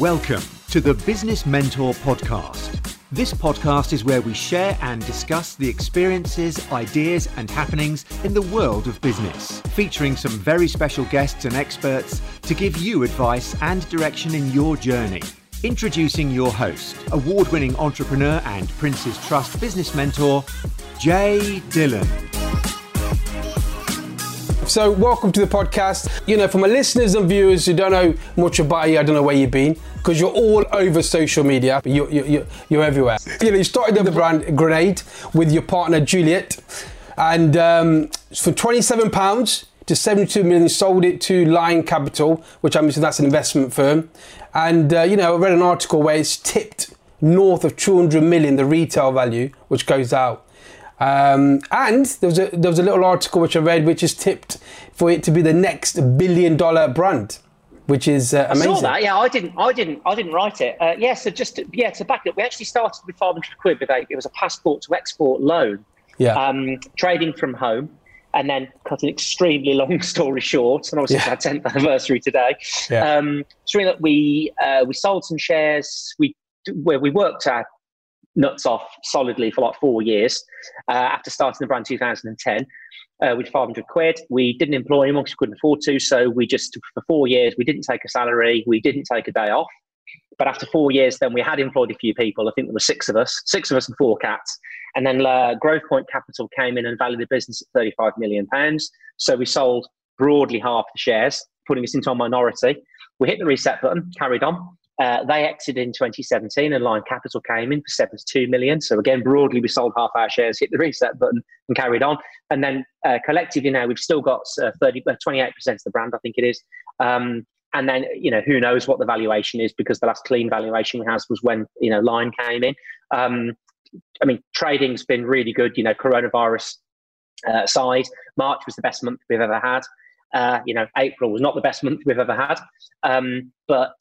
Welcome to the Business Mentor Podcast. This podcast is where we share and discuss the experiences, ideas, and happenings in the world of business, featuring some very special guests and experts to give you advice and direction in your journey. Introducing your host, award winning entrepreneur and Prince's Trust business mentor, Jay Dillon. So, welcome to the podcast. You know, for my listeners and viewers who don't know much about you, I don't know where you've been, because you're all over social media. You're, you're, you're everywhere. You know, you started the brand Grenade with your partner Juliet, and um, for £27 to 72 million, sold it to Lion Capital, which I'm assuming that's an investment firm. And, uh, you know, I read an article where it's tipped north of 200 million, the retail value, which goes out. Um, and there was a there was a little article which I read which is tipped for it to be the next billion dollar brand, which is uh, amazing. I saw that. Yeah, I didn't. I didn't. I didn't write it. Uh, yeah. So just to, yeah to back it, we actually started with 500 quid with a. It was a passport to export loan. Yeah. Um, trading from home. And then cut an extremely long story short, and obviously yeah. it's our 10th anniversary today. Yeah. Um, so we uh, we sold some shares. We where we worked at nuts off solidly for like four years uh, after starting the brand 2010 uh, with 500 quid. We didn't employ anyone because we couldn't afford to. So we just, for four years, we didn't take a salary. We didn't take a day off. But after four years, then we had employed a few people. I think there were six of us, six of us and four cats. And then uh, Growth Point Capital came in and valued the business at 35 million pounds. So we sold broadly half the shares, putting us into a minority. We hit the reset button, carried on. Uh, they exited in 2017 and Lion Capital came in for 72 million. So again, broadly, we sold half our shares, hit the reset button and carried on. And then uh, collectively now we've still got uh, 30, 28% uh, of the brand, I think it is. Um, and then, you know, who knows what the valuation is because the last clean valuation we had was when, you know, Lion came in. Um, I mean, trading's been really good, you know, coronavirus uh, side. March was the best month we've ever had. Uh, you know, April was not the best month we've ever had. Um, but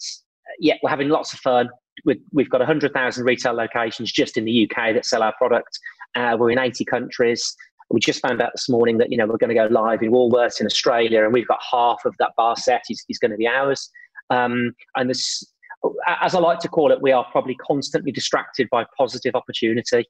yeah, we're having lots of fun. we have got 100,000 retail locations just in the UK that sell our product. Uh, we're in 80 countries. We just found out this morning that you know we're going to go live in Woolworths in Australia, and we've got half of that bar set is, is going to be ours. Um, and this, as I like to call it, we are probably constantly distracted by positive opportunity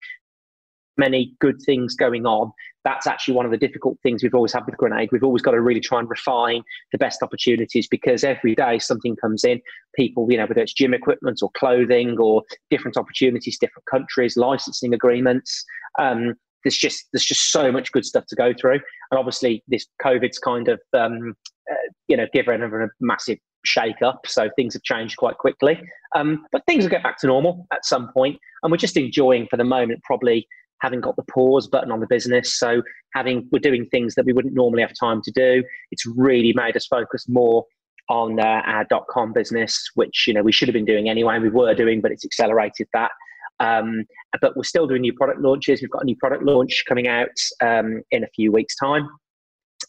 many good things going on. That's actually one of the difficult things we've always had with Grenade. We've always got to really try and refine the best opportunities because every day something comes in. People, you know, whether it's gym equipment or clothing or different opportunities, different countries, licensing agreements. Um, there's just there's just so much good stuff to go through, and obviously this COVID's kind of um, uh, you know given a massive shake up. So things have changed quite quickly. Um, but things will get back to normal at some point, and we're just enjoying for the moment probably having got the pause button on the business. So having we're doing things that we wouldn't normally have time to do. It's really made us focus more on uh, our dot com business, which you know we should have been doing anyway. and We were doing, but it's accelerated that. Um, but we're still doing new product launches. We've got a new product launch coming out um, in a few weeks' time.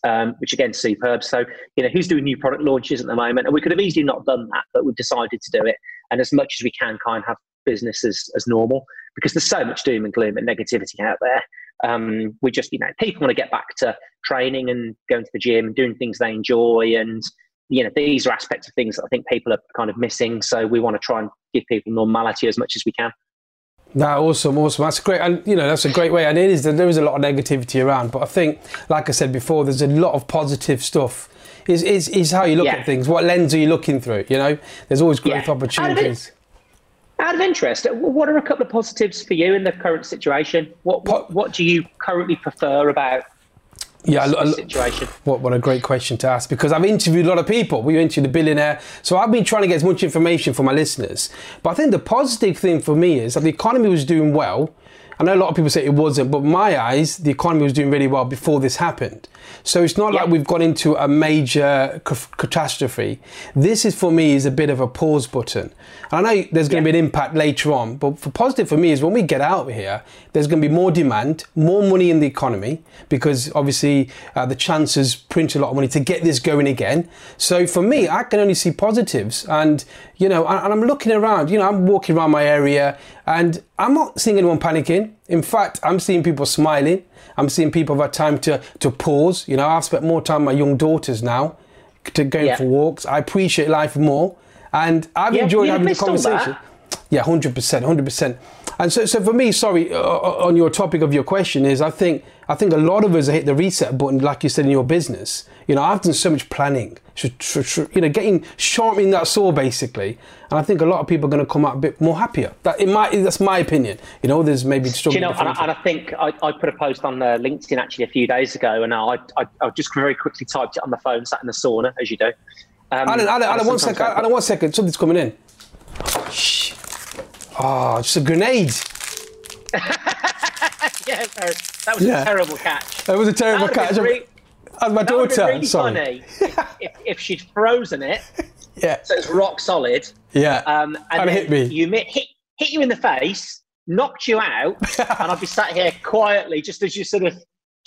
Um, which again superb. So you know who's doing new product launches at the moment, and we could have easily not done that, but we've decided to do it. And as much as we can, kind of have business as, as normal because there's so much doom and gloom and negativity out there. Um, we just, you know, people want to get back to training and going to the gym and doing things they enjoy. And, you know, these are aspects of things that I think people are kind of missing. So we want to try and give people normality as much as we can. That awesome, awesome. That's great, and you know that's a great way. And it is there is a lot of negativity around, but I think, like I said before, there's a lot of positive stuff. Is is, is how you look yeah. at things. What lens are you looking through? You know, there's always growth yeah. opportunities. Out of interest, what are a couple of positives for you in the current situation? What what, what do you currently prefer about yeah, this, situation? What what a great question to ask because I've interviewed a lot of people. We interviewed a billionaire, so I've been trying to get as much information for my listeners. But I think the positive thing for me is that the economy was doing well. I know a lot of people say it wasn't, but my eyes, the economy was doing really well before this happened. So it's not yeah. like we've gone into a major catastrophe. This is for me is a bit of a pause button. I know there's going yeah. to be an impact later on, but for positive for me is when we get out of here, there's going to be more demand, more money in the economy because obviously uh, the chances print a lot of money to get this going again. So for me, I can only see positives, and you know, and I'm looking around. You know, I'm walking around my area, and I'm not seeing anyone panicking. In fact, I'm seeing people smiling. I'm seeing people have had time to, to pause. You know, I've spent more time with my young daughters now to going yeah. for walks. I appreciate life more. And I've yeah, enjoyed having the conversation. Yeah, hundred percent, hundred percent. And so, so for me, sorry, uh, uh, on your topic of your question is, I think, I think a lot of us hit the reset button, like you said in your business. You know, I've done so much planning, you know, getting sharpening that saw basically, and I think a lot of people are going to come out a bit more happier. That in my, that's my opinion. You know, there's maybe struggling. You know, and I, and I, think I, I, put a post on the LinkedIn actually a few days ago, and I, I, I, just very quickly typed it on the phone, sat in the sauna as you do. Um, Alan, Alan, Alan, one second, Alan, one second, something's coming in. Shh. Oh, just a grenade. yeah, that was yeah. a terrible catch. That was a terrible catch. Re- As my daughter, really sorry. Funny if, if, if, she'd frozen it, yeah, so it's rock solid. Yeah, um, and, and hit me. You hit hit you in the face, knocked you out, and I'd be sat here quietly, just as you sort of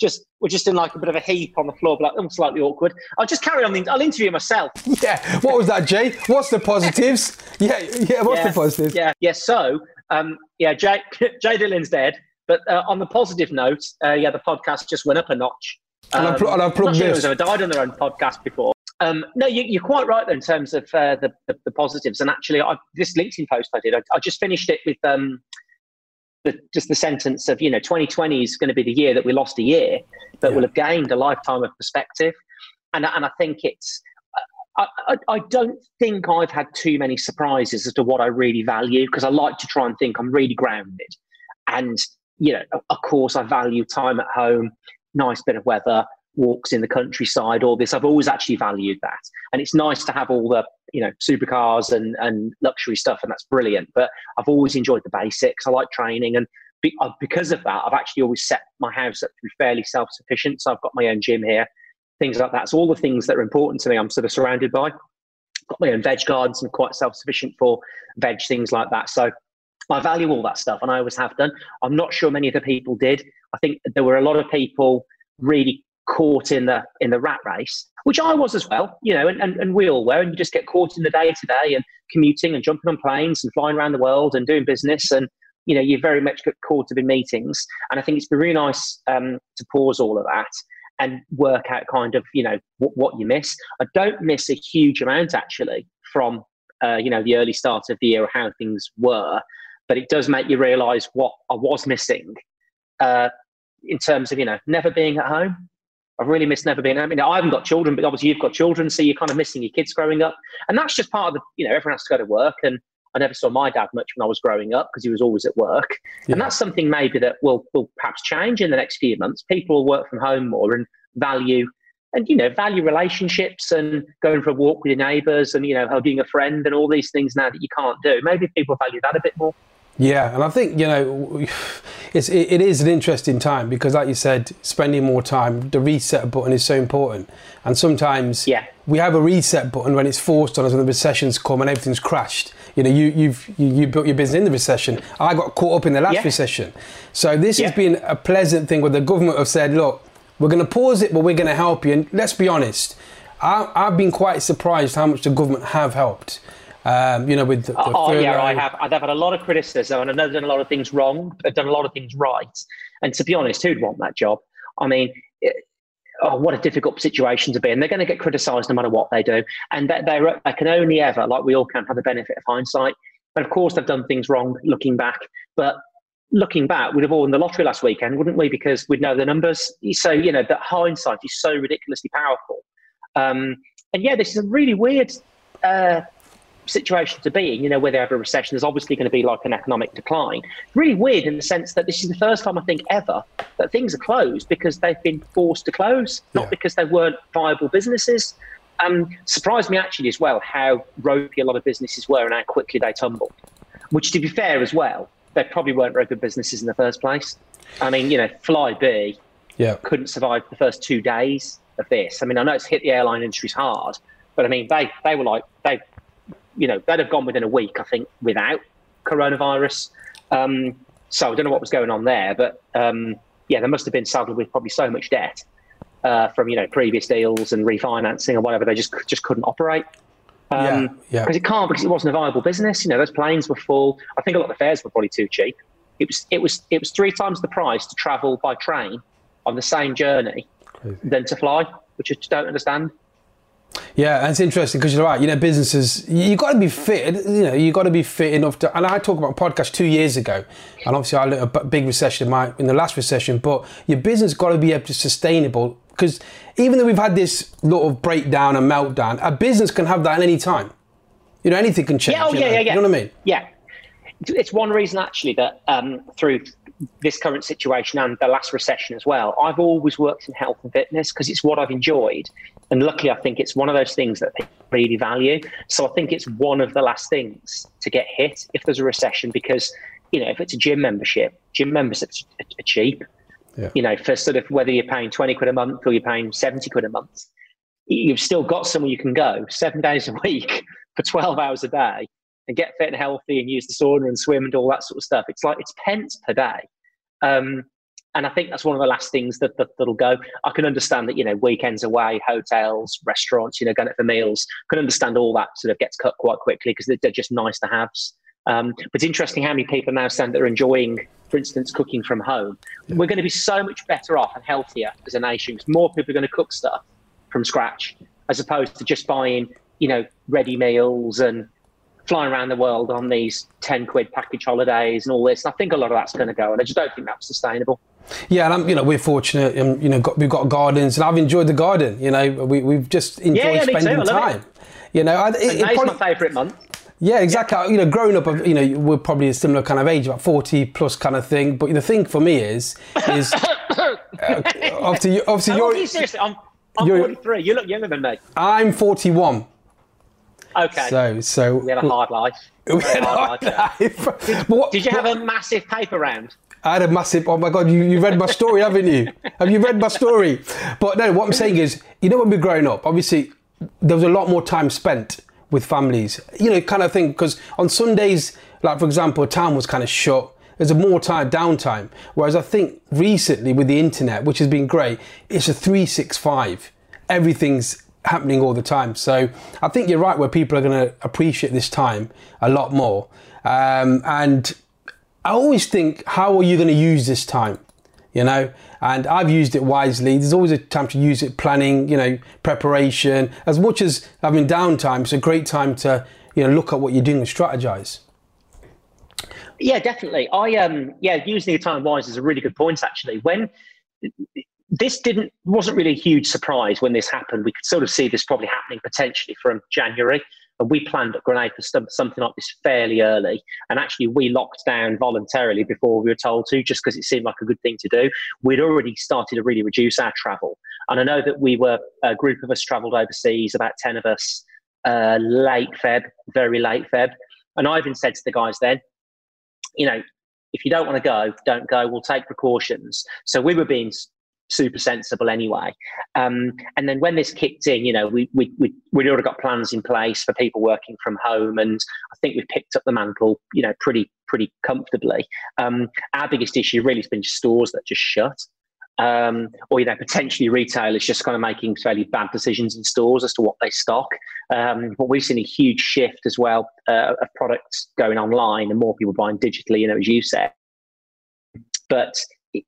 just we're just in like a bit of a heap on the floor, but like slightly awkward. I'll just carry on. I'll interview myself. Yeah. What was that, Jay? What's the positives? yeah. Yeah. What's yeah, the positives? Yeah. Yeah. So, um, yeah, Jay, Jay Dillon's dead. But uh, on the positive note, uh, yeah, the podcast just went up a notch. Um, and, I pl- and I've plugged this. ever died on their own podcast before. Um, no, you, are quite right though in terms of uh, the, the, the, positives. And actually, I, this LinkedIn post I did, I, I just finished it with um, the, just the sentence of, you know, 2020 is going to be the year that we lost a year, but yeah. we'll have gained a lifetime of perspective. And, and I think it's, I, I, I, don't think I've had too many surprises as to what I really value because I like to try and think I'm really grounded. And, you know, of course, I value time at home, nice bit of weather, walks in the countryside, all this. I've always actually valued that. And it's nice to have all the, you know, supercars and, and luxury stuff, and that's brilliant. But I've always enjoyed the basics. I like training. And be, uh, because of that, I've actually always set my house up to be fairly self sufficient. So I've got my own gym here, things like that. So all the things that are important to me, I'm sort of surrounded by. Got my own veg gardens. I'm quite self sufficient for veg, things like that. So I value all that stuff, and I always have done. I'm not sure many of the people did. I think there were a lot of people really caught in the in the rat race, which I was as well, you know, and, and, and we all were, and you just get caught in the day to day and commuting and jumping on planes and flying around the world and doing business and you know you very much get caught up in meetings and I think it's been really nice um, to pause all of that and work out kind of you know what, what you miss. I don't miss a huge amount actually from uh, you know the early start of the year or how things were, but it does make you realise what I was missing uh, in terms of you know never being at home I've really missed never being. I mean, I haven't got children, but obviously you've got children, so you're kind of missing your kids growing up, and that's just part of the. You know, everyone has to go to work, and I never saw my dad much when I was growing up because he was always at work, yeah. and that's something maybe that will will perhaps change in the next few months. People will work from home more and value. And you know, value relationships and going for a walk with your neighbours and you know, hugging a friend and all these things now that you can't do. Maybe people value that a bit more. Yeah, and I think you know it's it, it is an interesting time because, like you said, spending more time. The reset button is so important, and sometimes yeah. we have a reset button when it's forced on us when the recessions come and everything's crashed. You know, you you've you, you built your business in the recession. I got caught up in the last yeah. recession, so this yeah. has been a pleasant thing where the government have said, look, we're going to pause it, but we're going to help you. And let's be honest, I, I've been quite surprised how much the government have helped. Um, you know, with the, the oh yeah, I have. I've had a lot of criticism, and I've done a lot of things wrong. I've done a lot of things right. And to be honest, who'd want that job? I mean, it, oh, what a difficult situation to be in. They're going to get criticised no matter what they do, and they, they, they can only ever, like we all can, have the benefit of hindsight. And of course, they've done things wrong looking back. But looking back, we'd have all won the lottery last weekend, wouldn't we? Because we'd know the numbers. So you know that hindsight is so ridiculously powerful. Um, and yeah, this is a really weird. Uh, situation to be in, you know, where they have a recession, there's obviously going to be like an economic decline. Really weird in the sense that this is the first time I think ever that things are closed because they've been forced to close, not yeah. because they weren't viable businesses. Um, surprised me actually as well how ropey a lot of businesses were and how quickly they tumbled. Which, to be fair as well, they probably weren't good businesses in the first place. I mean, you know, Flybe yeah. couldn't survive the first two days of this. I mean, I know it's hit the airline industries hard, but I mean, they they were like they you know, they'd have gone within a week, I think, without coronavirus. Um, so I don't know what was going on there, but um, yeah, there must have been saddled with probably so much debt uh, from you know previous deals and refinancing or whatever. They just just couldn't operate. Um, yeah, yeah. Because it can't because it wasn't a viable business. You know, those planes were full. I think a lot of the fares were probably too cheap. It was it was it was three times the price to travel by train on the same journey Crazy. than to fly, which I just don't understand. Yeah, and it's interesting because you're right. You know, businesses you got to be fit. You know, you got to be fit enough to. And I talked about podcast two years ago, and obviously I had a big recession in my in the last recession. But your business got to be able to sustainable because even though we've had this lot of breakdown and meltdown, a business can have that at any time. You know, anything can change. Yeah, oh, yeah, know? yeah, yeah. You know what I mean? Yeah. It's one reason actually that um, through this current situation and the last recession as well, I've always worked in health and fitness because it's what I've enjoyed. And luckily, I think it's one of those things that people really value. So I think it's one of the last things to get hit if there's a recession because, you know, if it's a gym membership, gym memberships are cheap. Yeah. You know, for sort of whether you're paying 20 quid a month or you're paying 70 quid a month, you've still got somewhere you can go seven days a week for 12 hours a day and get fit and healthy and use the sauna and swim and all that sort of stuff. It's like it's pence per day. Um, and I think that's one of the last things that, that will go. I can understand that you know weekends away, hotels, restaurants, you know, going out for meals. Can understand all that sort of gets cut quite quickly because they're just nice to haves. Um, but it's interesting how many people now stand that are enjoying, for instance, cooking from home. Yeah. We're going to be so much better off and healthier as a nation because more people are going to cook stuff from scratch as opposed to just buying, you know, ready meals and flying around the world on these 10 quid package holidays and all this. And I think a lot of that's going to go, and I just don't think that's sustainable. Yeah, and I'm, you know we're fortunate. Um, you know, got, we've got gardens, and I've enjoyed the garden. You know, we, we've just enjoyed yeah, yeah, spending time. It. You know, I, it, it probably, my favourite month. Yeah, exactly. Yeah. You know, growing up, you know, we're probably a similar kind of age, about forty plus kind of thing. But the thing for me is, is uh, obviously, obviously, you're. You seriously, I'm, I'm 43. You look younger than me. I'm 41. Okay. So, so we had a hard life. We had a hard life. life. Did, did you have a massive paper round? I had a massive. Oh my god, you, you read my story, haven't you? Have you read my story? But no, what I'm saying is, you know, when we're growing up, obviously there was a lot more time spent with families. You know, kind of thing. Because on Sundays, like for example, town was kind of shut. There's a more time downtime. Whereas I think recently with the internet, which has been great, it's a 365. Everything's happening all the time. So I think you're right where people are going to appreciate this time a lot more. Um, and I always think, how are you going to use this time? You know, and I've used it wisely. There's always a time to use it, planning, you know, preparation. As much as having downtime, it's a great time to, you know, look at what you're doing and strategize. Yeah, definitely. I um, yeah, using the time wise is a really good point. Actually, when this didn't wasn't really a huge surprise when this happened. We could sort of see this probably happening potentially from January. And we planned at Grenade for something like this fairly early. And actually, we locked down voluntarily before we were told to, just because it seemed like a good thing to do. We'd already started to really reduce our travel. And I know that we were, a group of us travelled overseas, about 10 of us, uh, late Feb, very late Feb. And I even said to the guys then, you know, if you don't want to go, don't go. We'll take precautions. So we were being super sensible anyway. Um, and then when this kicked in, you know, we, we, we, we'd already got plans in place for people working from home. And I think we've picked up the mantle, you know, pretty, pretty comfortably. Um, our biggest issue really has been stores that just shut. Um, or you know potentially retailers just kind of making fairly bad decisions in stores as to what they stock. Um, but we've seen a huge shift as well uh, of products going online and more people buying digitally. You know, as you said. But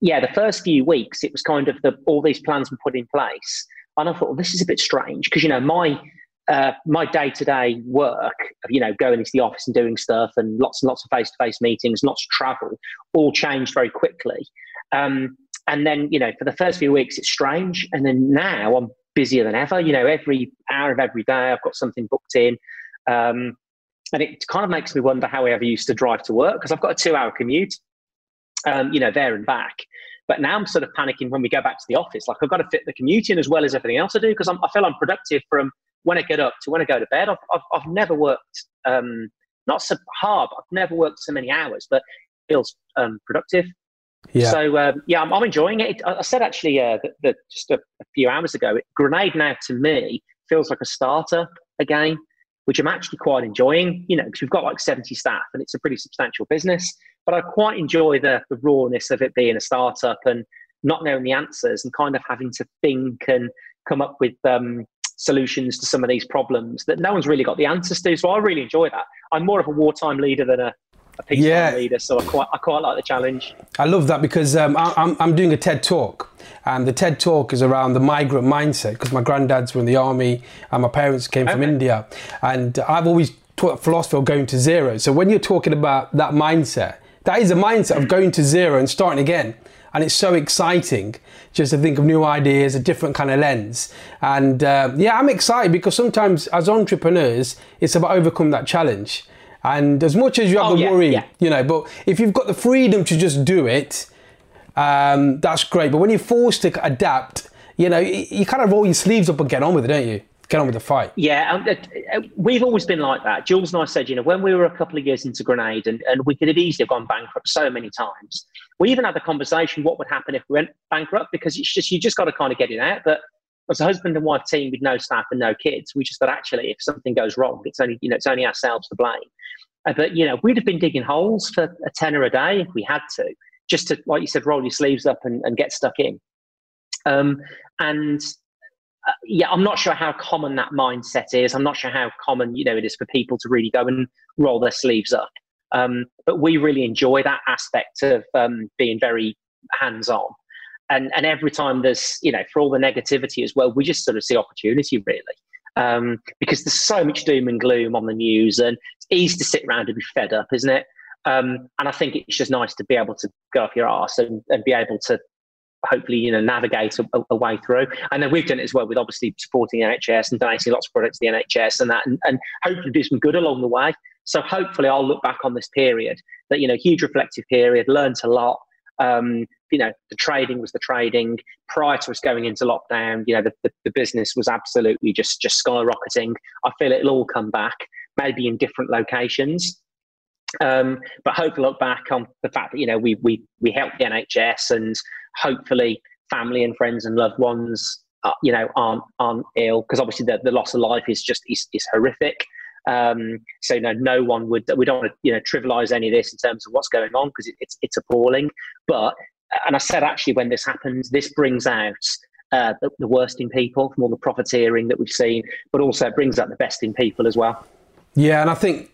yeah, the first few weeks, it was kind of the all these plans were put in place, and I thought, well, this is a bit strange because you know my uh, my day to day work you know going into the office and doing stuff and lots and lots of face to face meetings, lots of travel, all changed very quickly. Um, and then you know for the first few weeks, it's strange, and then now I'm busier than ever. You know, every hour of every day, I've got something booked in. Um, and it kind of makes me wonder how I ever used to drive to work because I've got a two hour commute um, you know, there and back. But now I'm sort of panicking when we go back to the office. Like I've got to fit the commute in as well as everything else I do because I feel I'm productive from when I get up to when I go to bed. I've, I've, I've never worked, um, not so hard, I've never worked so many hours, but it feels um, productive. Yeah. So um, yeah, I'm, I'm, enjoying it. I said actually uh, that, that just a, a, few hours ago, Grenade now to me feels like a starter again, which I'm actually quite enjoying. You know, because we've got like 70 staff and it's a pretty substantial business. But I quite enjoy the, the rawness of it being a startup and not knowing the answers and kind of having to think and come up with um, solutions to some of these problems that no one's really got the answers to. So I really enjoy that. I'm more of a wartime leader than a a peace yeah. leader. So I quite I quite like the challenge. I love that because um, I, I'm I'm doing a TED talk. And the TED talk is around the migrant mindset because my granddads were in the army and my parents came okay. from India. And I've always taught philosophy of going to zero. So when you're talking about that mindset, that is a mindset of going to zero and starting again. And it's so exciting just to think of new ideas, a different kind of lens. And uh, yeah, I'm excited because sometimes as entrepreneurs, it's about overcome that challenge. And as much as you have oh, the yeah, worry, yeah. you know, but if you've got the freedom to just do it, um, that's great. But when you're forced to adapt, you know, you, you kind of roll your sleeves up and get on with it, don't you? Get on with the fight. Yeah, um, uh, we've always been like that. Jules and I said, you know, when we were a couple of years into Grenade and, and we could have easily gone bankrupt so many times. We even had the conversation, what would happen if we went bankrupt? Because it's just, you just got to kind of get it out. But as a husband and wife team with no staff and no kids, we just thought actually, if something goes wrong, it's only, you know, it's only ourselves to blame. Uh, but, you know, we'd have been digging holes for a tenner a day if we had to, just to, like you said, roll your sleeves up and, and get stuck in. Um, and uh, yeah, I'm not sure how common that mindset is. I'm not sure how common you know it is for people to really go and roll their sleeves up. Um, but we really enjoy that aspect of um, being very hands-on. And and every time there's you know for all the negativity as well, we just sort of see opportunity really. Um, because there's so much doom and gloom on the news, and it's easy to sit around and be fed up, isn't it? Um, and I think it's just nice to be able to go off your arse and, and be able to hopefully you know navigate a, a, way through. And then we've done it as well with obviously supporting the NHS and donating lots of products to the NHS and that, and, and hopefully do some good along the way. So hopefully I'll look back on this period that you know huge reflective period, learned a lot. Um, you know the trading was the trading prior to us going into lockdown. You know the, the, the business was absolutely just just skyrocketing. I feel it'll all come back, maybe in different locations. Um, but hopefully look back on the fact that you know we we we helped the NHS and hopefully family and friends and loved ones uh, you know aren't aren't ill because obviously the, the loss of life is just is, is horrific. Um, so know, no one would we don't want to you know trivialize any of this in terms of what's going on because it, it's it's appalling. But and i said actually when this happens this brings out uh, the, the worst in people from all the profiteering that we've seen but also brings out the best in people as well. Yeah and i think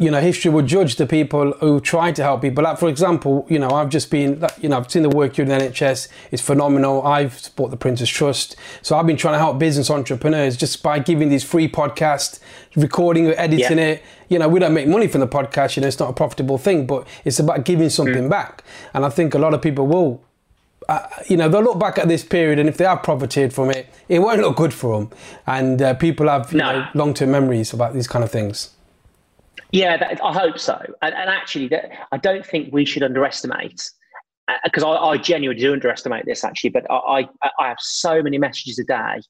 you know, history will judge the people who try to help people. Like, for example, you know, I've just been, you know, I've seen the work you do in the NHS. It's phenomenal. I've supported the Prince's Trust. So I've been trying to help business entrepreneurs just by giving these free podcasts, recording or editing yeah. it. You know, we don't make money from the podcast. You know, it's not a profitable thing, but it's about giving something mm. back. And I think a lot of people will uh, you know, they'll look back at this period and if they have profited from it, it won't look good for them. And uh, people have no. know, long-term memories about these kind of things. Yeah, that, I hope so. And, and actually, that, I don't think we should underestimate because uh, I, I, genuinely do underestimate this actually. But I, I, I, have so many messages a day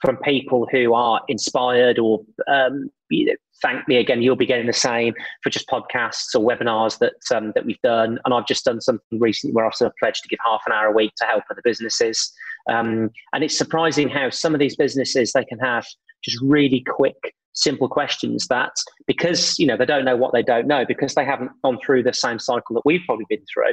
from people who are inspired or um, you know, thank me again. You'll be getting the same for just podcasts or webinars that um, that we've done. And I've just done something recently where I've sort of pledged to give half an hour a week to help other businesses. Um, and it's surprising how some of these businesses they can have just really quick simple questions that because you know they don't know what they don't know because they haven't gone through the same cycle that we've probably been through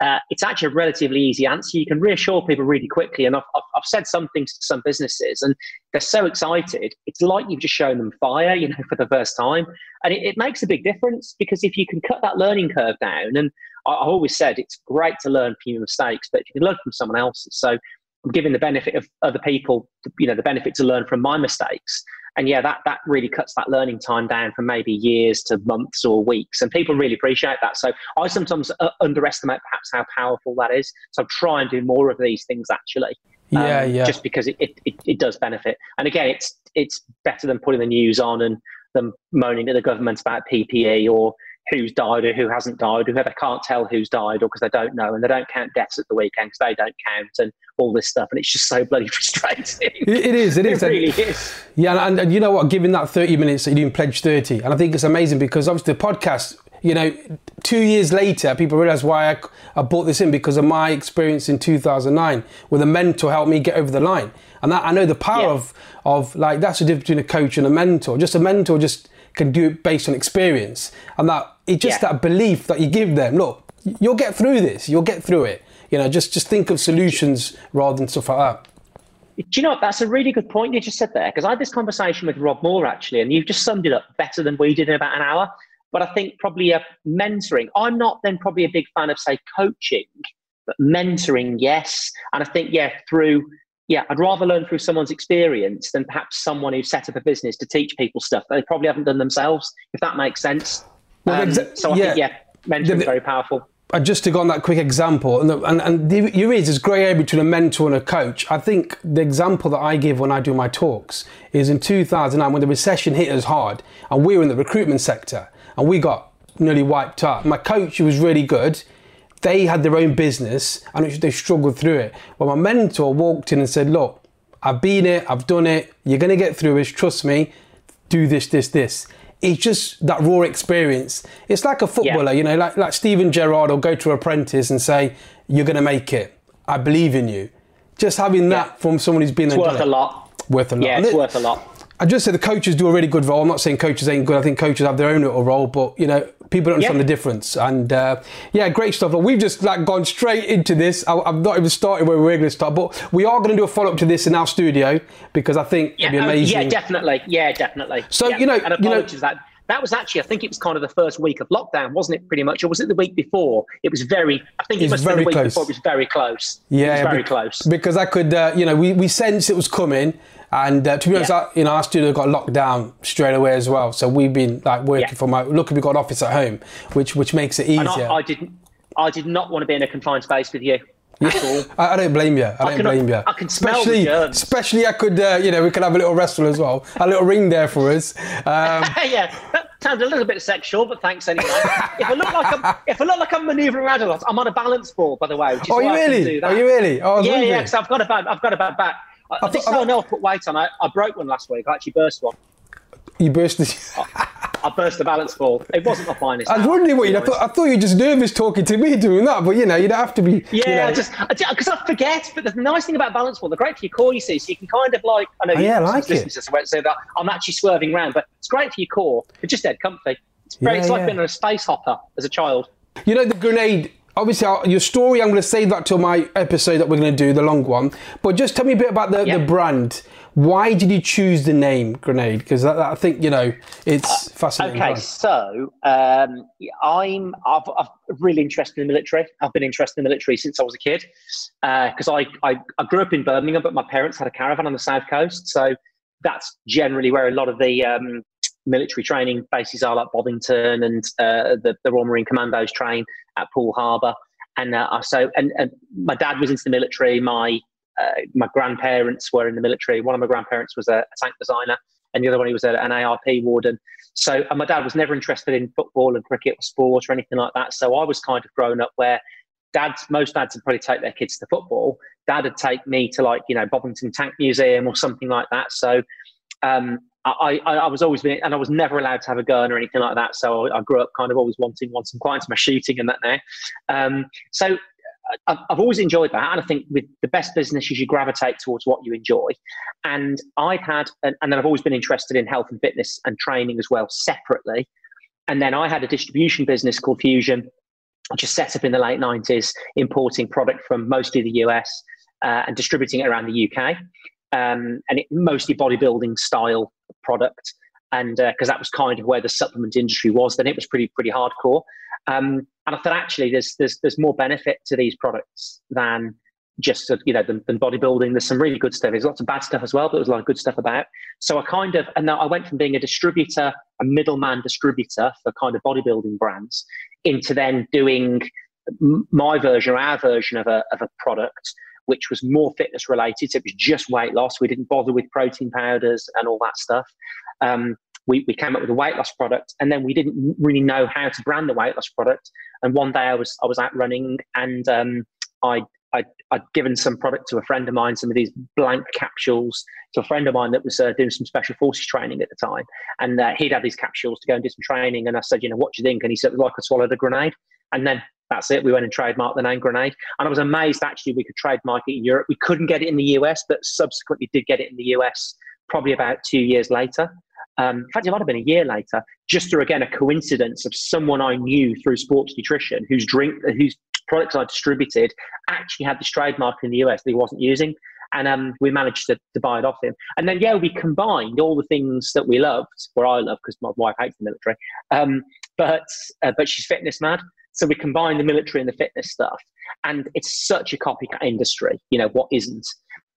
uh, it's actually a relatively easy answer. You can reassure people really quickly and I've, I've, said some things to some businesses and they're so excited it's like you've just shown them fire you know for the first time and it, it makes a big difference because if you can cut that learning curve down and I, i've always said it's great to learn from your mistakes but you can learn from someone else's so I'm giving the benefit of other people, you know, the benefit to learn from my mistakes and yeah that that really cuts that learning time down from maybe years to months or weeks. And people really appreciate that. So i sometimes uh, underestimate perhaps how powerful that is. So I try and do more of these things actually yeah um, yeah just because it, it, it, does benefit. And again it's it's better than putting the news on and them moaning at the government about ppe or who's died or who hasn't died, or whoever can't tell who's died, or because they don't know, and they don't count deaths at the weekend because they don't count, and all this stuff, and it's just so bloody frustrating. it is, it is, it really is. Yeah, and, and you know what? Given that thirty minutes, you're doing pledge thirty, and I think it's amazing because obviously the podcast. You know, two years later, people realize why I, I bought this in because of my experience in 2009 with a mentor helped me get over the line. And that, I know the power yeah. of, of like, that's the difference between a coach and a mentor. Just a mentor just can do it based on experience. And that it's just yeah. that belief that you give them. Look, you'll get through this. You'll get through it. You know, just just think of solutions rather than stuff like that. Do you know what? That's a really good point you just said there because I had this conversation with Rob Moore actually, and you've just summed it up better than we did in about an hour. but I think probably a mentoring. I'm not then probably a big fan of say coaching, but mentoring, yes. And I think yeah, through yeah, I'd rather learn through someone's experience than perhaps someone who set up a business to teach people stuff they probably haven't done themselves. If that makes sense. Well, um, exa- so I yeah. think yeah, mentoring is very powerful. Just to go on that quick example, and the, and, and the, you realize there's grey area between a mentor and a coach. I think the example that I give when I do my talks is in 2009 when the recession hit us hard, and we were in the recruitment sector, and we got nearly wiped out. My coach who was really good. They had their own business, and they struggled through it. But my mentor walked in and said, "Look, I've been it, I've done it. You're gonna get through this. Trust me. Do this, this, this." It's just that raw experience. It's like a footballer, yeah. you know, like like Steven Gerrard will go to apprentice and say, "You're going to make it. I believe in you." Just having that yeah. from someone who's been it's worth a lot. Worth a lot. Yeah, it's it, worth a lot. I just said the coaches do a really good role. I'm not saying coaches ain't good. I think coaches have their own little role, but you know, people don't understand yeah. the difference. And uh, yeah, great stuff. But we've just like gone straight into this. I, have not even started where we are going to start, but we are going to do a follow up to this in our studio because I think yeah, it'd be amazing. Um, yeah, definitely. Yeah, definitely. So yeah. you know, and you know, that that was actually, I think it was kind of the first week of lockdown, wasn't it? Pretty much, or was it the week before? It was very. I think it, it must have been the week close. before. It was very close. Yeah, very be, close. Because I could, uh, you know, we we sensed it was coming, and uh, to be honest, yeah. you know, our studio got locked down straight away as well. So we've been like working yeah. from my. Look, we've got an office at home, which which makes it easier. I, I didn't. I did not want to be in a confined space with you. Yeah, I, I, don't blame you. I, I don't can, blame you. I can smell especially, the germs. Especially, I could, uh, you know, we could have a little wrestle as well. A little ring there for us. Um, yeah, that sounds a little bit sexual, but thanks anyway. if I look like I'm, if I look like I'm manoeuvring around a lot, I'm on a balance ball, by the way. Which is oh, you really? Are you really? Oh, yeah, wondering. yeah. Because I've got a bad, I've got a bad back. I, I, I think someone else put weight on. I, I broke one last week. I actually burst one. You burst the. I burst the balance ball. It wasn't my finest. I was wondering what you. I thought, I thought you were just nervous talking to me doing that, but you know, you don't have to be. Yeah, you know. I just because I, I, forget. But the nice thing about balance ball, they're great for your core. You see, so you can kind of like. I know. Oh, yeah, I like it. So that I'm actually swerving around, but it's great for your core. It's just dead comfy. It's, very, yeah, it's like yeah. being on a space hopper as a child. You know the grenade obviously your story i'm going to save that till my episode that we're going to do the long one but just tell me a bit about the, the brand why did you choose the name Grenade? Because I, think you know it's uh, fascinating. Okay, so um, I'm I've, I've really interested in the military. I've been interested in the military since I was a kid because uh, I, I I grew up in Birmingham, but my parents had a caravan on the south coast, so that's generally where a lot of the um, military training bases are, like Bovington and uh, the, the Royal Marine Commandos train at Poole Harbour. And uh, so, and, and my dad was into the military. My uh, my grandparents were in the military. One of my grandparents was a, a tank designer, and the other one he was a, an ARP warden. So, and my dad was never interested in football and cricket or sport or anything like that. So I was kind of grown up where dads, most dads would probably take their kids to football. Dad would take me to like you know Bovington Tank Museum or something like that. So um, I, I, I, was always been, and I was never allowed to have a gun or anything like that. So I, grew up kind of always wanting, wanting quite into my shooting and that now. Um, so I've, I've always enjoyed that. And I think with the best business, you gravitate towards what you enjoy. And I've had, and, and then I've always been interested in health and fitness and training as well, separately. And then I had a distribution business called Fusion, which was set up in the late 90s, importing product from mostly the US uh, and distributing it around the UK. Um, and it mostly bodybuilding style product. And because uh, that was kind of where the supplement industry was, then it was pretty pretty hardcore. Um, and I thought actually there's, there's, there's more benefit to these products than just, you know, than, than, bodybuilding. There's some really good stuff. There's lots of bad stuff as well, but there's a lot of good stuff about. So I kind of, and now I went from being a distributor, a middleman distributor for kind of bodybuilding brands into then doing my version or our version of a, of a product which was more fitness related. So it was just weight loss. We didn't bother with protein powders and all that stuff. Um, we, we came up with a weight loss product and then we didn't really know how to brand the weight loss product and one day i was i was out running and um, i I'd, I'd, given some product to a friend of mine, some of these blank capsules to a friend of mine that was uh, doing some special forces training at the time. And uh, he'd had these capsules to go and do some training. And I said, you know, what do you think? And he said, like I swallowed a grenade. And then that's it. We went and trademarked the name Grenade. And I was amazed actually we could trademark it in Europe. We couldn't get it in the US, but subsequently did get it in the US probably about two years later. Um, in fact, it might have been a year later, just through again a coincidence of someone I knew through sports nutrition whose drink, whose products I distributed actually had this trademark in the US that he wasn't using. and um, we managed to, to buy it off him. And then yeah, we combined all the things that we loved, where I love because my wife hates the military, um, but uh, but she's fitness mad. So we combine the military and the fitness stuff, and it's such a copycat industry. You know what isn't?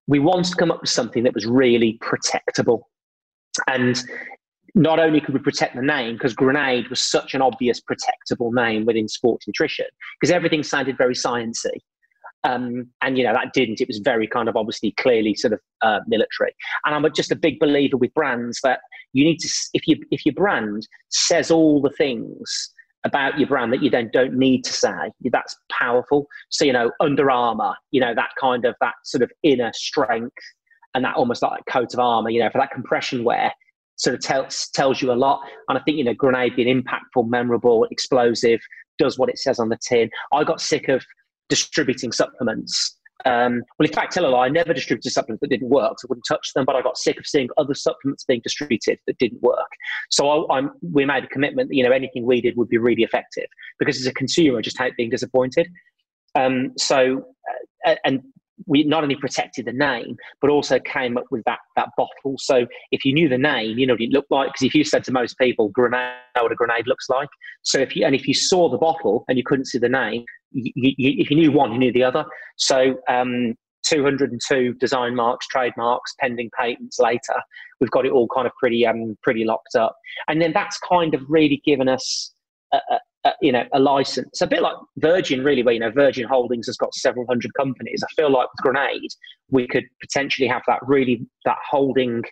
We wanted to come up with something that was really protectable, and not only could we protect the name because Grenade was such an obvious protectable name within sports nutrition because everything sounded very sciencey. Um, and you know that didn't. It was very kind of obviously clearly sort of uh, military. And I'm just a big believer with brands that you need to if you if your brand says all the things about your brand that you then don't need to say. That's powerful. So, you know, Under Armour, you know, that kind of that sort of inner strength and that almost like coat of armor, you know, for that compression wear sort of tells tells you a lot. And I think, you know, grenade being impactful, memorable, explosive, does what it says on the tin. I got sick of distributing supplements um, well, in fact, tell a lie, I never distributed supplements that didn't work. So I wouldn't touch them, but I got sick of seeing other supplements being distributed that didn't work. So I, we made a commitment that, you know, anything we did would be really effective because as a consumer, I just hate being disappointed. Um, so, uh, and we not only protected the name, but also came up with that that bottle. So if you knew the name, you know what it looked like. Because if you said to most people, "Grenade," what a grenade looks like. So if you and if you saw the bottle and you couldn't see the name, you, you, if you knew one, you knew the other. So um, 202 design marks, trademarks, pending patents later, we've got it all kind of pretty um, pretty locked up. And then that's kind of really given us a, a, a, you know a license. a bit like Virgin, really, where you know Virgin Holdings has got several hundred companies. I feel like with Grenade, we could potentially have that really that holding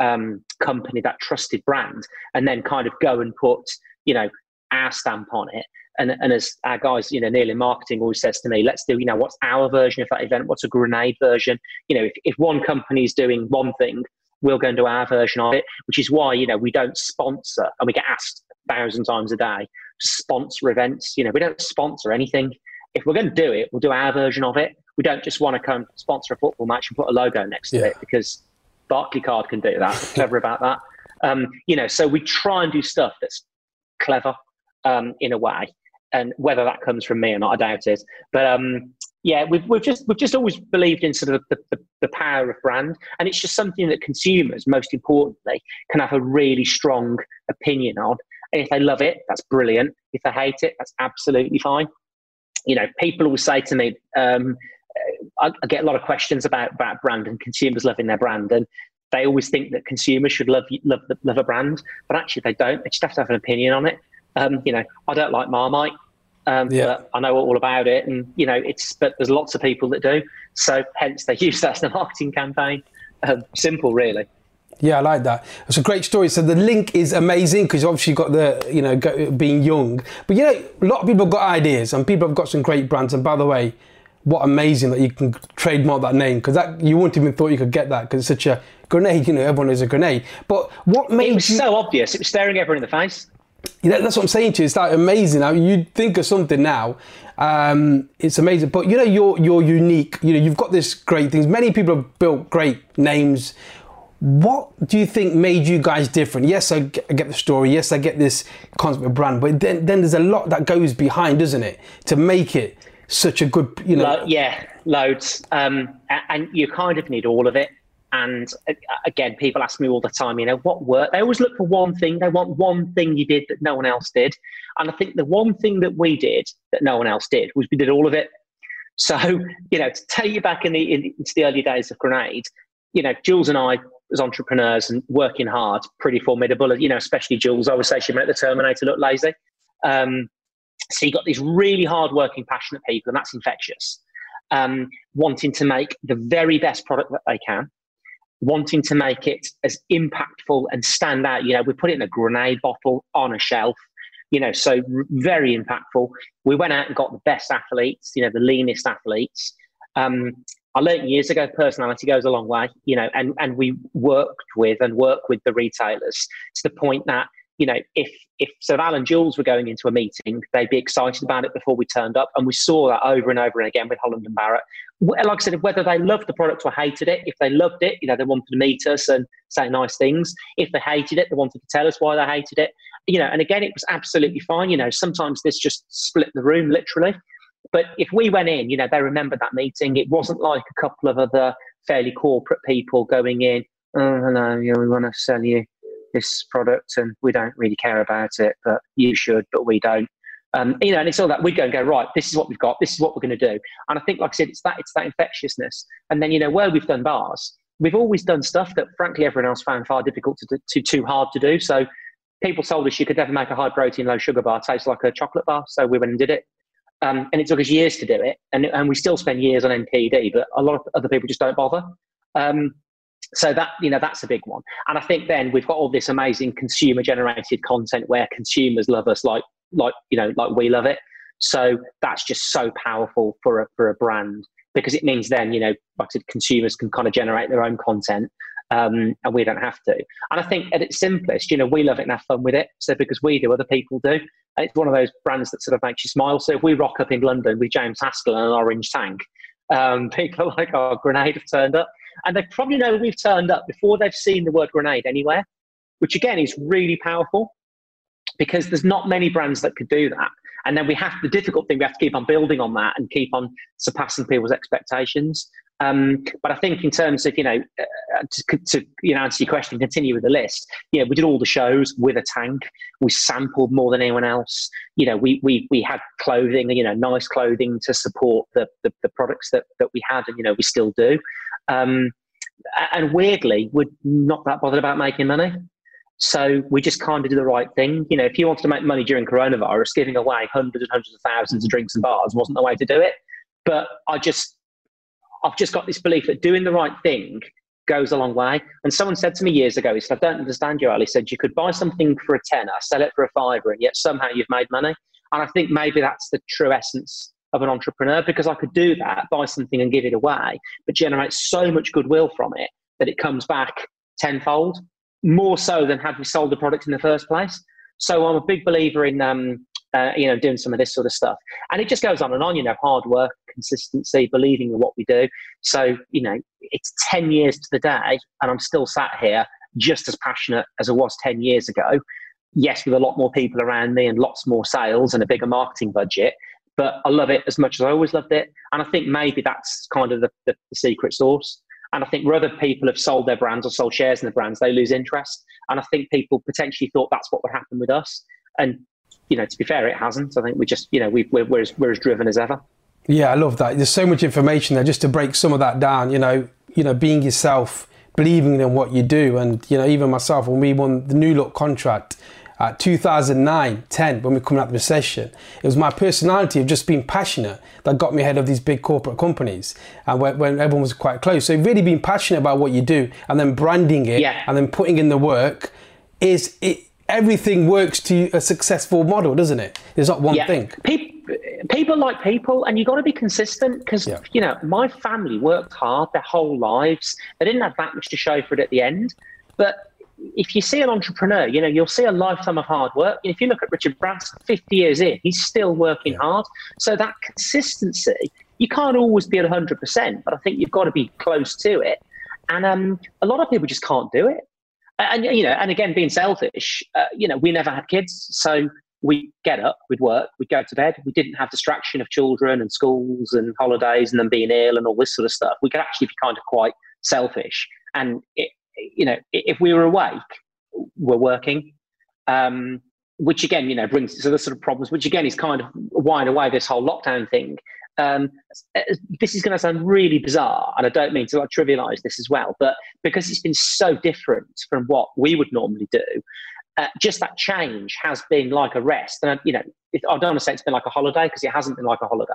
um, company, that trusted brand, and then kind of go and put you know our stamp on it and, and as our guys, you know, Neil in marketing always says to me, let's do, you know, what's our version of that event? What's a grenade version? You know, if, if one company is doing one thing, we'll go and do our version of it, which is why, you know, we don't sponsor and we get asked a thousand times a day to sponsor events. You know, we don't sponsor anything. If we're going to do it, we'll do our version of it. We don't just want to come sponsor a football match and put a logo next to yeah. it because Barclaycard can do that. clever about that. Um, you know, so we try and do stuff that's clever um, in a way and whether that comes from me or not, I doubt it. But um, yeah, we've, we've just we've just always believed in sort of the, the, the, power of brand, and it's just something that consumers, most importantly, can have a really strong opinion on. And if they love it, that's brilliant. If they hate it, that's absolutely fine. You know, people always say to me, um, I, I get a lot of questions about about brand and consumers loving their brand, and they always think that consumers should love love love a brand, but actually they don't. They just have to have an opinion on it. Um, you know, I don't like Marmite. Um, yeah. I know all about it, and you know, it's but there's lots of people that do. So hence they use that as the marketing campaign. Um, simple, really. Yeah, I like that. It's a great story. So the link is amazing because obviously you've got the, you know, being young. But you know, a lot of people have got ideas and people have got some great brands. And by the way, what amazing that you can trademark that name because that you wouldn't even thought you could get that because it's such a grenade. You know, everyone is a grenade. But what made it was you... so obvious? It was staring everyone in the face. That's what I'm saying to you. It's like amazing. Now you think of something now, um, it's amazing. But you know, you're you're unique. You know, you've got this great things. Many people have built great names. What do you think made you guys different? Yes, I get, I get the story. Yes, I get this concept of brand. But then, then there's a lot that goes behind, doesn't it, to make it such a good, you know? Lo- yeah, loads. Um, and you kind of need all of it. And uh, again, people ask me all the time, you know, what worked? They always look for one thing. They want one thing you did that no one else did. And I think the one thing that we did that no one else did was we did all of it. So, you know, to take you back in the, in, into the early days of Grenade, you know, Jules and I, as entrepreneurs and working hard, pretty formidable. You know, especially Jules, I would say she made the Terminator look lazy. Um, so you got these really hard-working, passionate people, and that's infectious. Um, wanting to make the very best product that they can, wanting to make it as impactful and stand out. You know, we put it in a grenade bottle on a shelf, you know, so very impactful. We went out and got the best athletes, you know, the leanest athletes. Um, I learned years ago, personality goes a long way, you know, and, and we worked with and work with the retailers to the point that you know, if if Sir Alan Jules were going into a meeting, they'd be excited about it before we turned up, and we saw that over and over and again with Holland and Barrett. Like I said, whether they loved the product or hated it, if they loved it, you know, they wanted to meet us and say nice things. If they hated it, they wanted to tell us why they hated it. You know, and again, it was absolutely fine. You know, sometimes this just split the room literally. but if we went in, you know, they remembered that meeting. It wasn't like a couple of other fairly corporate people going in. Oh, hello, know, we want to sell you this product, and we don't really care about it, but you should, but we don't. Um, you know, and it's all that we go and go right. This is what we've got. This is what we're going to do. And I think, like I said, it's that it's that infectiousness. And then you know where we've done bars, we've always done stuff that frankly everyone else found far difficult to too too hard to do. So people told us you could never make a high protein, low sugar bar taste like a chocolate bar. So we went and did it. Um, and it took us years to do it, and, and we still spend years on NPD, but a lot of other people just don't bother. Um, so that you know that's a big one, and I think then we've got all this amazing consumer generated content where consumers love us like like you know like we love it. So that's just so powerful for a, for a brand because it means then you know like I said, consumers can kind of generate their own content um, and we don't have to. And I think at its simplest, you know, we love it and have fun with it. So because we do, other people do. It's one of those brands that sort of makes you smile. So if we rock up in London with James Haskell and an orange tank, um, people are like, oh, Grenade have turned up. And they probably know we've turned up before they've seen the word grenade anywhere, which again is really powerful because there's not many brands that could do that. And then we have the difficult thing, we have to keep on building on that and keep on surpassing people's expectations. Um, but I think in terms of you know uh, to, to, you know answer your question, continue with the list. You know, we did all the shows with a tank. We sampled more than anyone else. You know, we we we had clothing, you know, nice clothing to support the the, the products that that we had, and you know we still do. Um, and weirdly, we're not that bothered about making money. So we just kind of do the right thing. You know, if you wanted to make money during coronavirus, giving away hundreds and hundreds of thousands of drinks and bars wasn't the way to do it. But I just I've just got this belief that doing the right thing goes a long way. And someone said to me years ago, he said, I don't understand you, Al. He said, you could buy something for a tenner, sell it for a fiver, and yet somehow you've made money. And I think maybe that's the true essence of an entrepreneur because I could do that, buy something and give it away, but generate so much goodwill from it that it comes back tenfold, more so than had we sold the product in the first place. So I'm a big believer in um, uh, you know, doing some of this sort of stuff. And it just goes on and on, you know, hard work, consistency, believing in what we do. So, you know, it's 10 years to the day, and I'm still sat here just as passionate as I was 10 years ago. Yes, with a lot more people around me and lots more sales and a bigger marketing budget. But I love it as much as I always loved it. And I think maybe that's kind of the, the, the secret source. And I think where other people have sold their brands or sold shares in the brands, they lose interest. And I think people potentially thought that's what would happen with us. And you know, to be fair, it hasn't. I think we just, you know, we, we're, we're, as, we're as driven as ever. Yeah, I love that. There's so much information there. Just to break some of that down, you know, you know, being yourself, believing in what you do, and you know, even myself, when we won the New Look contract, at 2009 10 when we come out of the recession it was my personality of just being passionate that got me ahead of these big corporate companies and when, when everyone was quite close so really being passionate about what you do and then branding it yeah. and then putting in the work is it everything works to a successful model, doesn't it? There's not one yeah. thing. People, people like people, and you got to be consistent because yeah. you know my family worked hard their whole lives. They didn't have that much to show for it at the end, but if you see an entrepreneur, you know, you'll see a lifetime of hard work. If you look at Richard Branson, 50 years in, he's still working yeah. hard. So that consistency, you can't always be at 100%, but I think you've got to be close to it. And um, a lot of people just can't do it and you know, and again, being selfish, uh, you know, we never had kids, so we get up, we'd work, we'd go to bed. We didn't have distraction of children and schools and holidays and them being ill and all this sort of stuff. We could actually be kind of quite selfish. And it, you know, if we were awake, we're working. Um, which again, you know, brings to the sort of problems, which again is kind of wind away this whole lockdown thing. Um, this is going to sound really bizarre, and I don't mean to like, trivialize this as well, but because it's been so different from what we would normally do, uh, just that change has been like a rest. And you know, I don't want to say it's been like a holiday because it hasn't been like a holiday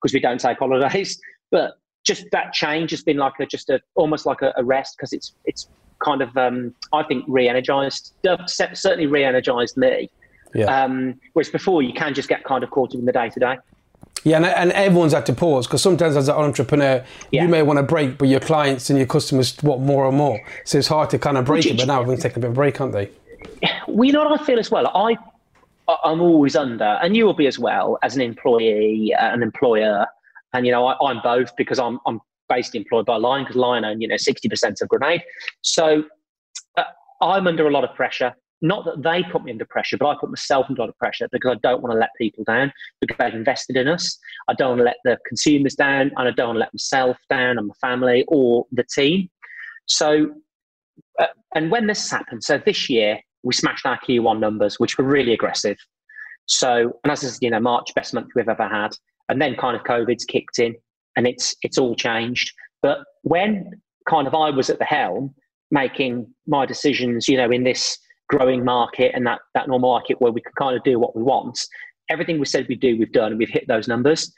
because we don't take holidays, but just that change has been like a just a almost like a, a rest because it's it's kind of um, I think re-energized, certainly re-energized me. Yeah. Um, whereas before you can just get kind of caught up in the day to day. Yeah, and, and everyone's had to pause because sometimes as an entrepreneur, yeah. you may want to break, but your clients and your customers want more and more. So it's hard to kind of break it. But now everyone's taking a bit of a break, aren't they? Well, you know what I feel as well. I I'm always under, and you will be as well as an employee, uh, an employer, and you know I, am both because I'm I'm basically employed by Lion because Lion own you know 60% of Grenade. So uh, I'm under a lot of pressure not that they put me under pressure, but I put myself under a lot of pressure because I don't want to let people down because they've invested in us. I don't want to let the consumers down, and I don't want to let myself down and my family or the team. So, uh, and when this happened, so this year we smashed our Q1 numbers, which were really aggressive. So, and as is, you know, March best month we've ever had, and then kind of COVID's kicked in, and it's it's all changed. But when kind of I was at the helm, making my decisions, you know, in this growing market and that, that normal market where we can kind of do what we want. Everything we said we'd do, we've done, and we've hit those numbers.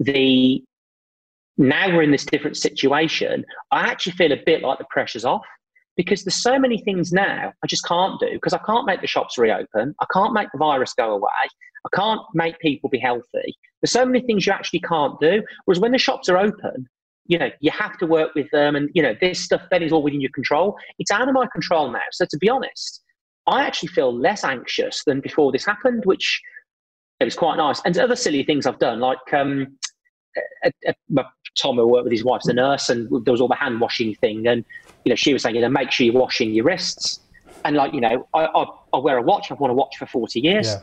The now we're in this different situation. I actually feel a bit like the pressure's off because there's so many things now I just can't do because I can't make the shops reopen. I can't make the virus go away. I can't make people be healthy. There's so many things you actually can't do. Whereas when the shops are open, you know, you have to work with them and, you know, this stuff then is all within your control. It's out of my control now. So to be honest, I actually feel less anxious than before this happened, which it was quite nice. And other silly things I've done, like um, Tom who worked with his wife's a nurse, and there was all the hand washing thing, and you know she was saying, you know, make sure you're washing your wrists, and like you know, I, I, I wear a watch. I've worn a watch for forty years. Yeah.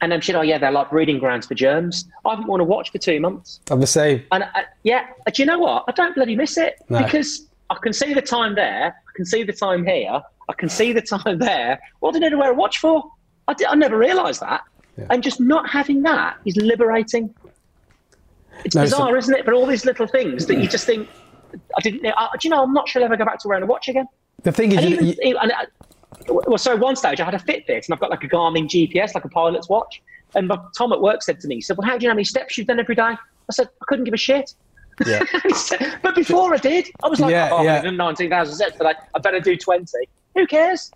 And then she said, oh yeah, they're like breeding grounds for germs. I haven't worn a watch for two months. I'm the same. And uh, yeah, do you know what? I don't bloody miss it no. because I can see the time there, I can see the time here, I can see the time there. What did I wear a watch for? I, did, I never realised that. Yeah. And just not having that is liberating. It's no, bizarre, so, isn't it? But all these little things that you just think, I didn't know. Uh, do you know, I'm not sure I'll ever go back to wearing a watch again. The thing is, and you, even, and, uh, well, so one stage I had a Fitbit and I've got like a Garmin GPS, like a pilot's watch. And Tom at work said to me, he said, Well, how do you know how many steps you've done every day? I said, I couldn't give a shit. Yeah. but before I did, I was like, yeah, oh, yeah. 19,000 steps, but I, I better do 20. Who cares?